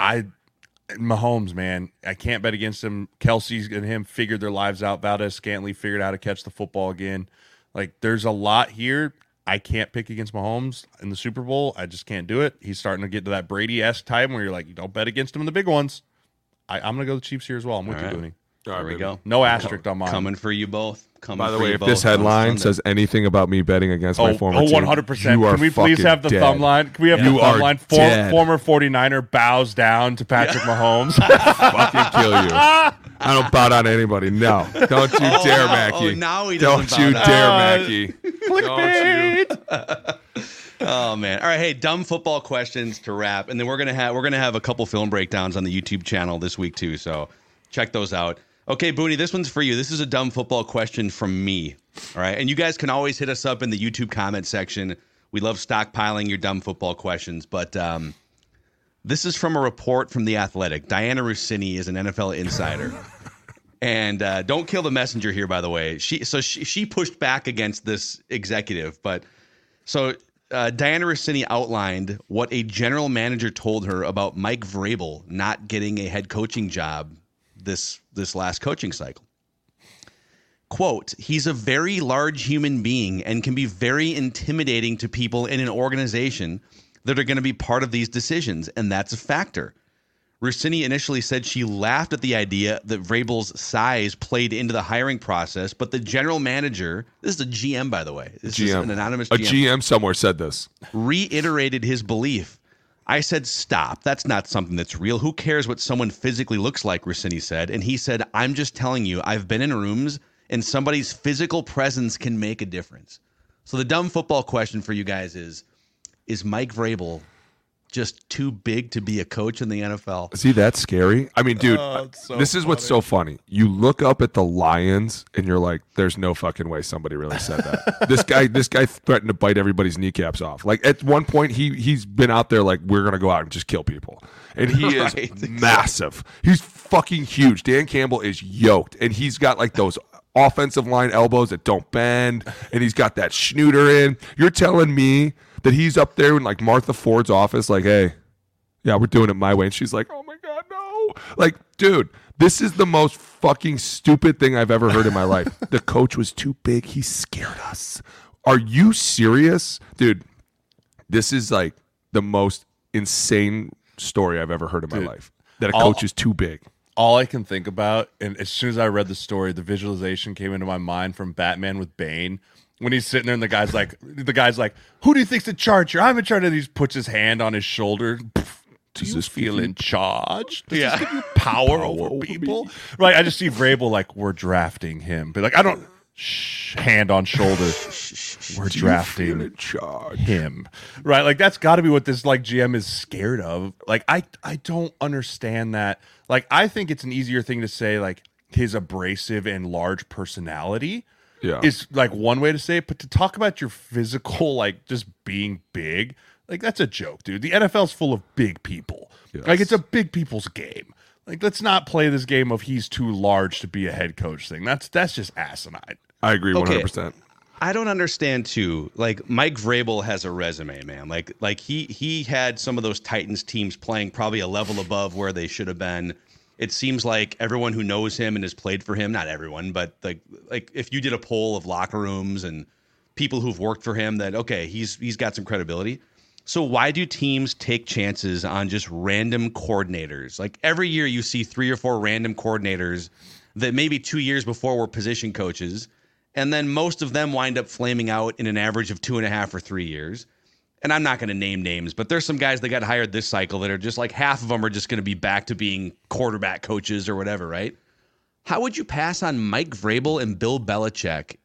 I Mahomes, man, I can't bet against him. Kelce's and him figured their lives out. Valdes-Scantling figured out how to catch the football again. Like, there's a lot here. I can't pick against Mahomes in the Super Bowl. I just can't do it. He's starting to get to that Brady esque time where you're like, you don't bet against him in the big ones. I, I'm going to go the Chiefs here as well. I'm with All you, right. All right, There we baby. go. No asterisk on mine. Coming for you both. Coming By the for way, you if both this headline says anything about me betting against Oh, my former oh, team, 100%. you are Can we please fucking have the dead. thumb line? Can we have You the are thumb line? For, former 49er bows down to Patrick Mahomes. fucking kill you. I don't bow down to anybody. No, don't you Oh, dare, now- Mackey. oh, now he don't doesn't you down. dare, Uh, Mackey. Don't you? Clickbait. Oh man! All right, hey, dumb football questions to wrap, and then we're gonna have we're gonna have a couple film breakdowns on the YouTube channel this week too. So check those out. Okay, Booney, this one's for you. This is a dumb football question from me. All right, and you guys can always hit us up in the YouTube comment section. We love stockpiling your dumb football questions, but um, this is from a report from the Athletic. Dianna Russini is an NFL insider. And uh, don't kill the messenger here, by the way. She so she she pushed back against this executive, but so uh, Dianna Russini outlined what a general manager told her about Mike Vrabel not getting a head coaching job this this last coaching cycle. Quote, he's a very large human being and can be very intimidating to people in an organization that are going to be part of these decisions, and that's a factor. Russini initially said she laughed at the idea that Vrabel's size played into the hiring process, but the general manager, this is a GM by the way, this is an anonymous A GM, GM somewhere said this. reiterated his belief. I said, stop. That's not something that's real. Who cares what someone physically looks like? Russini said. And he said, I'm just telling you, I've been in rooms and somebody's physical presence can make a difference. So the dumb football question for you guys is Is Mike Vrabel just too big to be a coach in the NFL? See, that's scary. I mean, dude, Oh, so this is what's so funny. You look up at the Lions and you're like, "There's no fucking way somebody really said that." this guy, this guy threatened to bite everybody's kneecaps off. Like at one point, he he's been out there like, "We're gonna go out and just kill people," and he is Right. massive. He's fucking huge. Dan Campbell is yoked, and he's got like those offensive line elbows that don't bend, and he's got that schnooter in. You're telling me that he's up there in like Martha Ford's office, like, "Hey." yeah, we're doing it my way. And she's like, oh my God, no. Like, dude, this is the most fucking stupid thing I've ever heard in my life. The coach was too big. He scared us. Are you serious? Dude, this is like the most insane story I've ever heard in my Dude, life. That a coach is too big. all I can think about, and as soon as I read the story, the visualization came into my mind from Batman with Bane. When he's sitting there and the guy's like, the guy's like, "Who do you think's in charge here? I'm in charge." And he just puts his hand on his shoulder. Do you this feel in charge? Does Yeah. give you power, over people? Right. I just see Vrabel like, we're drafting him, but like, I don't. Shh, hand on shoulder. We're Do drafting in charge? him right like that's got to be what this like gm is scared of like i i don't understand that like i think it's an easier thing to say like his abrasive and large personality Yeah. is like one way to say it, but to talk about your physical, like just being big, like that's a joke, dude. The NFL's full of big people. Like it's a big people's game. Like let's not play this game of he's too large to be a head coach thing. That's that's just asinine. I agree 100%. I don't understand too. Like Mike Vrabel has a resume, man. Like like he he had some of those Titans teams playing probably a level above where they should have been. It seems like everyone who knows him and has played for him, not everyone, but like like if you did a poll of locker rooms and people who've worked for him, that okay, he's he's got some credibility. So why do teams take chances on just random coordinators? Like every year you see three or four random coordinators that maybe two years before were position coaches, and then most of them wind up flaming out in an average of two and a half or three years. And I'm not going to name names, but there's some guys that got hired this cycle that are just like half of them are just going to be back to being quarterback coaches or whatever, right? How would you pass on Mike Vrabel and Bill Belichick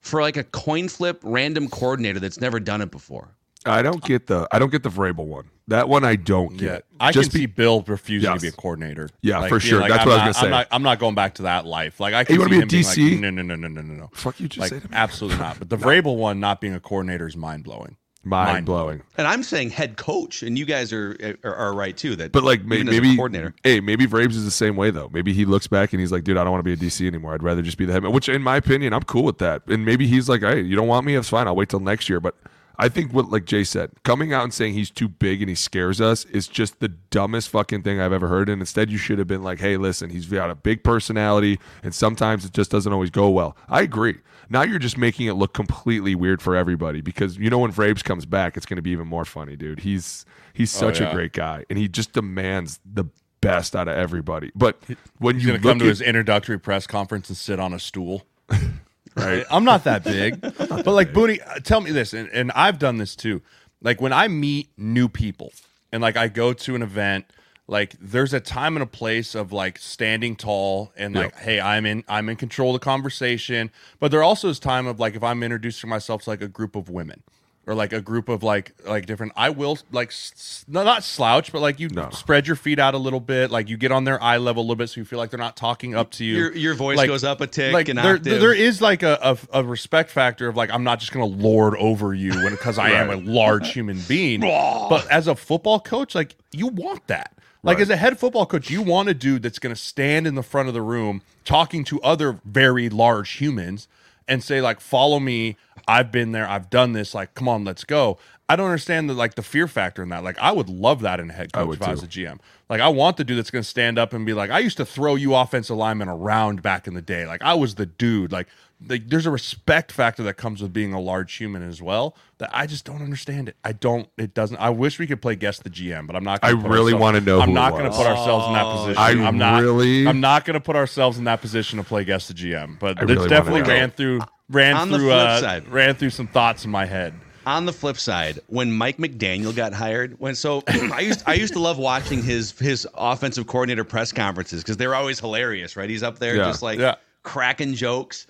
for like a coin flip random coordinator that's never done it before? I don't get the I don't get the Vrabel one. That one I don't get. I Just can see be- Bill refusing Yes. to be a coordinator. Yeah, Like, for being sure. like, That's I'm what I was gonna say. I'm not, I'm not going back to that life. Like I can you wanna see be a him being DC? Like, no, no, no, no, no, no, no. Fuck you just like say to me. absolutely not. But the Vrabel one, not being a coordinator, is mind blowing. Mind blowing. And I'm saying head coach, and you guys are are, are right too. That But like may- even as a maybe coordinator. Hey, maybe Vrabes is the same way though. Maybe he looks back and he's like, dude, I don't want to be a DC anymore. I'd rather just be the head. Which, in my opinion, I'm cool with that. And maybe he's like, hey, you don't want me? That's fine. I'll wait till next year. But I think what like Jay said, coming out and saying he's too big and he scares us is just the dumbest fucking thing I've ever heard. And instead, you should have been like, hey, listen, he's got a big personality, and sometimes it just doesn't always go well. I agree. Now you're just making it look completely weird for everybody because you know when Vrabes comes back, it's going to be even more funny, dude. He's he's such yeah. a great guy, and he just demands the best out of everybody. But when He's you come to at, his introductory press conference and sit on a stool. right. I'm not that big. but like Booney, uh, tell me this, and, and I've done this too. Like when I meet new people and like I go to an event, like there's a time and a place of like standing tall and like, hey, I'm in I'm in control of the conversation. But there also is time of like if I'm introducing myself to like a group of women. Or like a group of like like different. I will like s- s- not slouch, but like you No. spread your feet out a little bit. Like you get on their eye level a little bit, so you feel like they're not talking up to you. Your- your voice Like- goes up a tick, Like an there, octave. there is like a, a, a respect factor of like I'm not just gonna lord over you because I am a large human being. but as a football coach, like you want that. Like as a head football coach, you want a dude that's gonna stand in the front of the room talking to other very large humans and say like, "Follow me. I've been there. I've done this. Like, come on, let's go." I don't understand the like the fear factor in that. Like, I would love that in a head coach would if I was a GM. Like, I want the dude that's going to stand up and be like, "I used to throw you offensive linemen around back in the day. Like, I was the dude." Like, like there's a respect factor that comes with being a large human as well that I just don't understand it. I don't. It doesn't. I wish we could play guess the GM, but I'm not. Gonna I put really ourselves- wanna know I'm who not going to put ourselves in that position. I am not really- I'm not going to put ourselves in that position to play guess the GM. But I this really definitely ran through ran On through uh, ran through some thoughts in my head. On the flip side, when Mike McDaniel got hired, when so I used I used to love watching his his offensive coordinator press conferences because they're always hilarious, right? He's up there Yeah. just like Yeah. cracking jokes.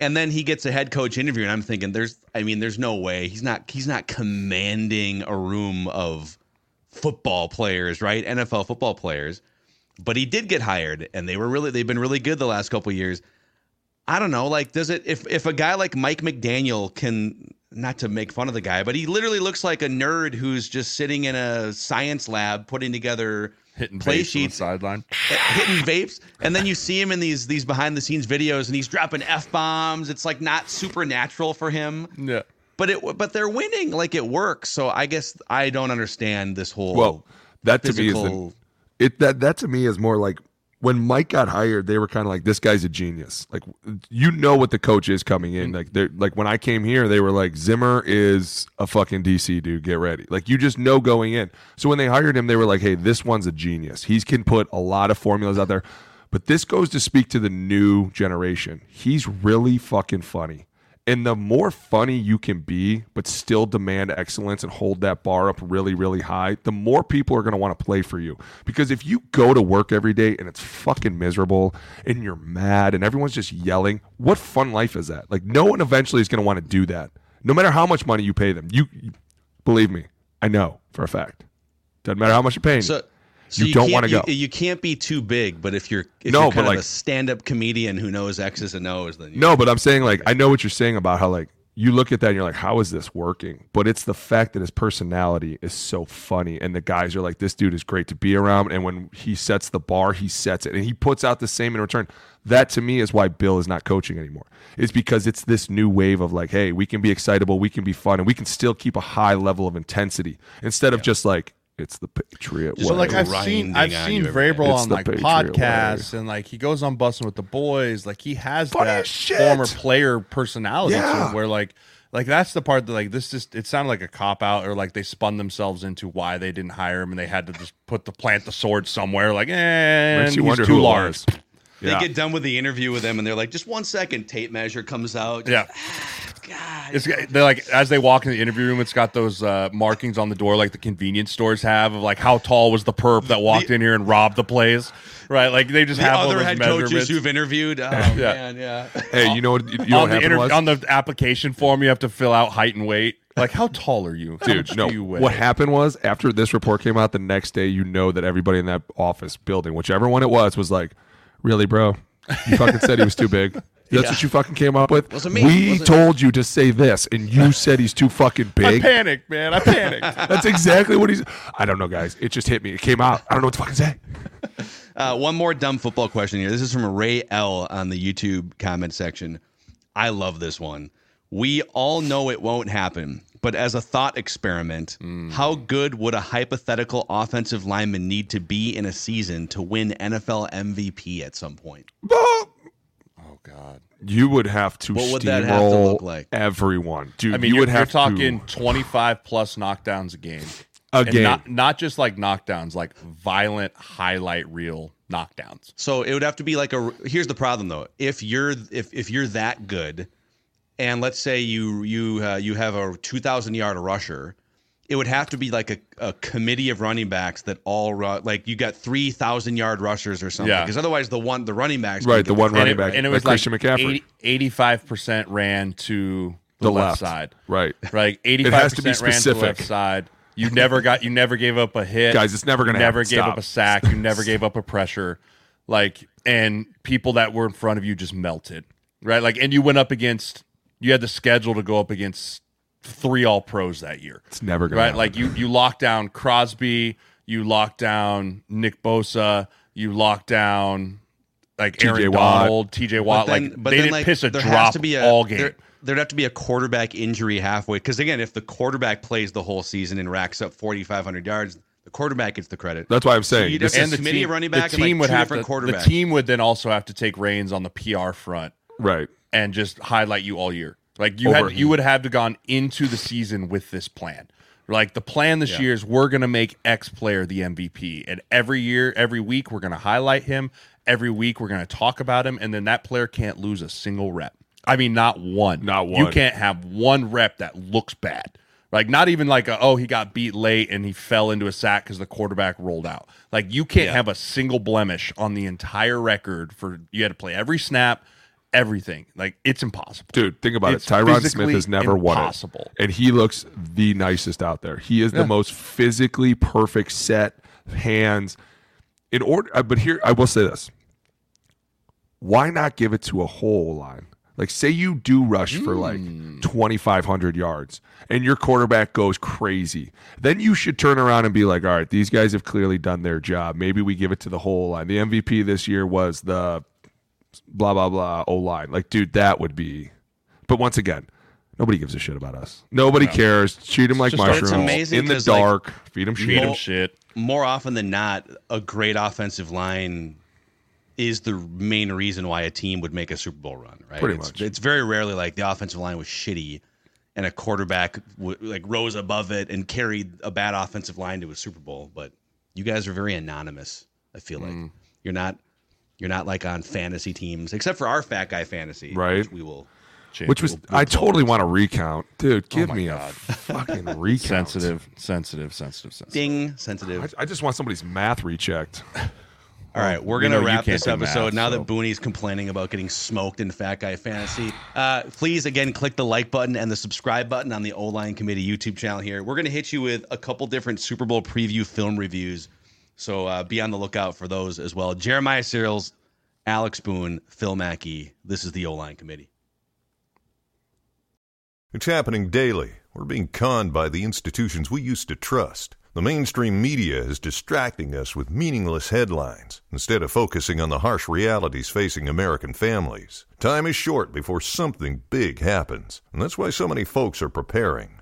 And then he gets a head coach interview, and I'm thinking, there's I mean, there's no way. He's not he's not commanding a room of football players, right? NFL football players. But he did get hired, and they were really they've been really good the last couple of years. I don't know. Like, does it if if a guy like Mike McDaniel can not to make fun of the guy, but he literally looks like a nerd who's just sitting in a science lab putting together Hitting play vapes on the sheets, sideline. hitting vapes, and then you see him in these these behind the scenes videos, and he's dropping f bombs. It's like not supernatural for him, Yeah. but it but they're winning. Like it works. So I guess I don't understand this whole well, that to me is the, it that that to me is more like when Mike got hired, they were kind of like, "This guy's a genius." Like, you know what the coach is coming in. Mm. Like, they're like when I came here, they were like, "Zimmer is a fucking DC dude. Get ready." Like, you just know going in. So when they hired him, they were like, "Hey, this one's a genius. He can put a lot of formulas out there." But this goes to speak to the new generation. He's really fucking funny. And the more funny you can be, but still demand excellence and hold that bar up really, really high, the more people are going to want to play for you. Because if you go to work every day and it's fucking miserable and you're mad and everyone's just yelling, what fun life is that? Like, no one eventually is going to want to do that, no matter how much money you pay them. You, you believe me, I know for a fact. Doesn't matter how much you're paying. So So you, don't can't- want to go. You, you can't be too big, but if you're if No, you're but kind of like- a stand-up comedian who knows X's and O's, then you, No, but I'm saying like I know what you're saying about how like you look at that and you're like, how is this working? But it's the fact that his personality is so funny, and the guys are like, this dude is great to be around. And when he sets the bar, he sets it, and he puts out the same in return. That to me is why Bill is not coaching anymore. Is because it's this new wave of like, hey, we can be excitable, we can be fun, and we can still keep a high level of intensity instead of just like it's the Patriot way. So like I've seen I've seen you every day. Vrabel on the like Patriot podcasts and like he goes on busting with the boys. Like he has Funny that shit. former player personality to Yeah. him where like like that's the part that like this just it sounded like a cop out or like they spun themselves into why they didn't hire him and they had to just put the plant the sword somewhere like eh Makes you he's wonder too who it large. was. They get done with the interview with them, and they're like, "Just one second." Tape measure comes out. Yeah. God. It's they're like as they walk in the interview room, it's got those uh, markings on the door like the convenience stores have of like how tall was the perp that walked in here and robbed the place, right? Like they just the have all other those head measurements. coaches who've interviewed. Oh man, yeah. Hey, you know what? You know on what the inter- was? on the application form, you have to fill out height and weight. Like, how tall are you, Dude, no. you? What happened was after this report came out, the next day, you know that everybody in that office building, whichever one it was, was like, "Really, bro? You fucking said he was too big. That's what you fucking came up with. Wasn't me. We Wasn't- told you to say this, and you said he's too fucking big. I panicked, man. I panicked. That's exactly what he's. I don't know, guys. It just hit me. It came out. I don't know what to fucking say. Uh, one more dumb football question here. This is from Ray L on the YouTube comment section. I love this one. We all know it won't happen, but as a thought experiment, mm. how good would a hypothetical offensive lineman need to be in a season to win NFL MVP at some point? oh God. You would have to What would steamroll that have to look like? everyone, dude. I mean, you you're, would have you're talking to 25 plus knockdowns a game. a And game. Not, not just like knockdowns, like violent highlight reel knockdowns. So it would have to be like a. Here's the problem though. If you're if if you're that good, and let's say you you uh, you have a 2,000 yard rusher, it would have to be like a, a committee of running backs that all run like you got 3,000 yard rushers or something. Yeah. Because otherwise the one the running backs Right, can the one And running it, back, and it like was like Christian McCaffrey. 85% ran to the, the left, left side. Right. Right. Eighty It has to be percent ran to the left side. You never got. You never gave up a hit, Guys, it's never gonna Never happen. gave Stop. up a sack. You never gave up a pressure. Like, and people that were in front of you just melted. Right. Like, and you went up against. You had the schedule to go up against three All Pros that year. It's never gonna right. happen. Like you, you locked down Crosby. You locked down Nick Bosa. You locked down like TJ Aaron Watt. Donald, T.J. Watt. But then- like but they then, didn't like, piss a there drop has to be a, all game. There, there'd have to be a quarterback injury halfway. Because again, if the quarterback plays the whole season and racks up 4,500 yards, the quarterback gets the credit. That's why I'm So saying you'd this have is to committee of running back the and, like, team would have to. different The quarterbacks. team would then also have to take reins on the PR front right. And just highlight you all year. Like you Over- had, you would have to gone into the season with this plan. Like the plan this year is we're going to make X player the MVP, and every year, every week, we're going to highlight him. Every week, we're going to talk about him, and then that player can't lose a single rep. I mean, not one. Not one. You can't have one rep that looks bad. Like not even like a, oh he got beat late and he fell into a sack because the quarterback rolled out. Like you can't have a single blemish on the entire record for you had to play every snap, everything. Like it's impossible, Dude, think about It's it. Tyron Smith has never won impossible. it. And he looks the nicest out there. He is the most physically perfect set, of hands. In order uh, but here I will say this. Why not give it to a whole line? Like say you do rush for like Hmm. 2500 yards and your quarterback goes crazy. Then you should turn around and be like, "All right, these guys have clearly done their job. Maybe we give it to the whole line." The MVP this year was the blah blah blah O line. Like, dude, that would be. But once again, nobody gives a shit about us. Nobody cares. Treat them like mushrooms It's amazing in the 'cause, like, dark. feed them Feed shit. him shit. more often than not, a great offensive line is the main reason why a team would make a Super Bowl run, right? Pretty it's, much. It's very rarely like the offensive line was shitty and a quarterback w- like rose above it and carried a bad offensive line to a Super Bowl. But you guys are very anonymous. I feel like Mm. you're not. You're not like on fantasy teams, except for our fat guy fantasy, Right. Which we will. Change. Which was I totally want to recount, dude. Give my me a fucking recount. Sensitive, sensitive, sensitive, sensitive. Ding, sensitive. I, I just want somebody's math rechecked. All right, we're gonna know wrap this episode math, now so- that Booney's complaining about getting smoked in Fat Guy Fantasy. Uh, please again click the like button and the subscribe button on the O Line Committee YouTube channel here. We're gonna hit you with a couple different Super Bowl preview film reviews So uh, be on the lookout for those as well. Jeremiah Sirles, Alex Boone, Phil Mackey. This is the O line committee. It's happening daily. We're being conned by the institutions we used to trust. The mainstream media is distracting us with meaningless headlines instead of focusing on the harsh realities facing American families. Time is short before something big happens, and that's why so many folks are preparing.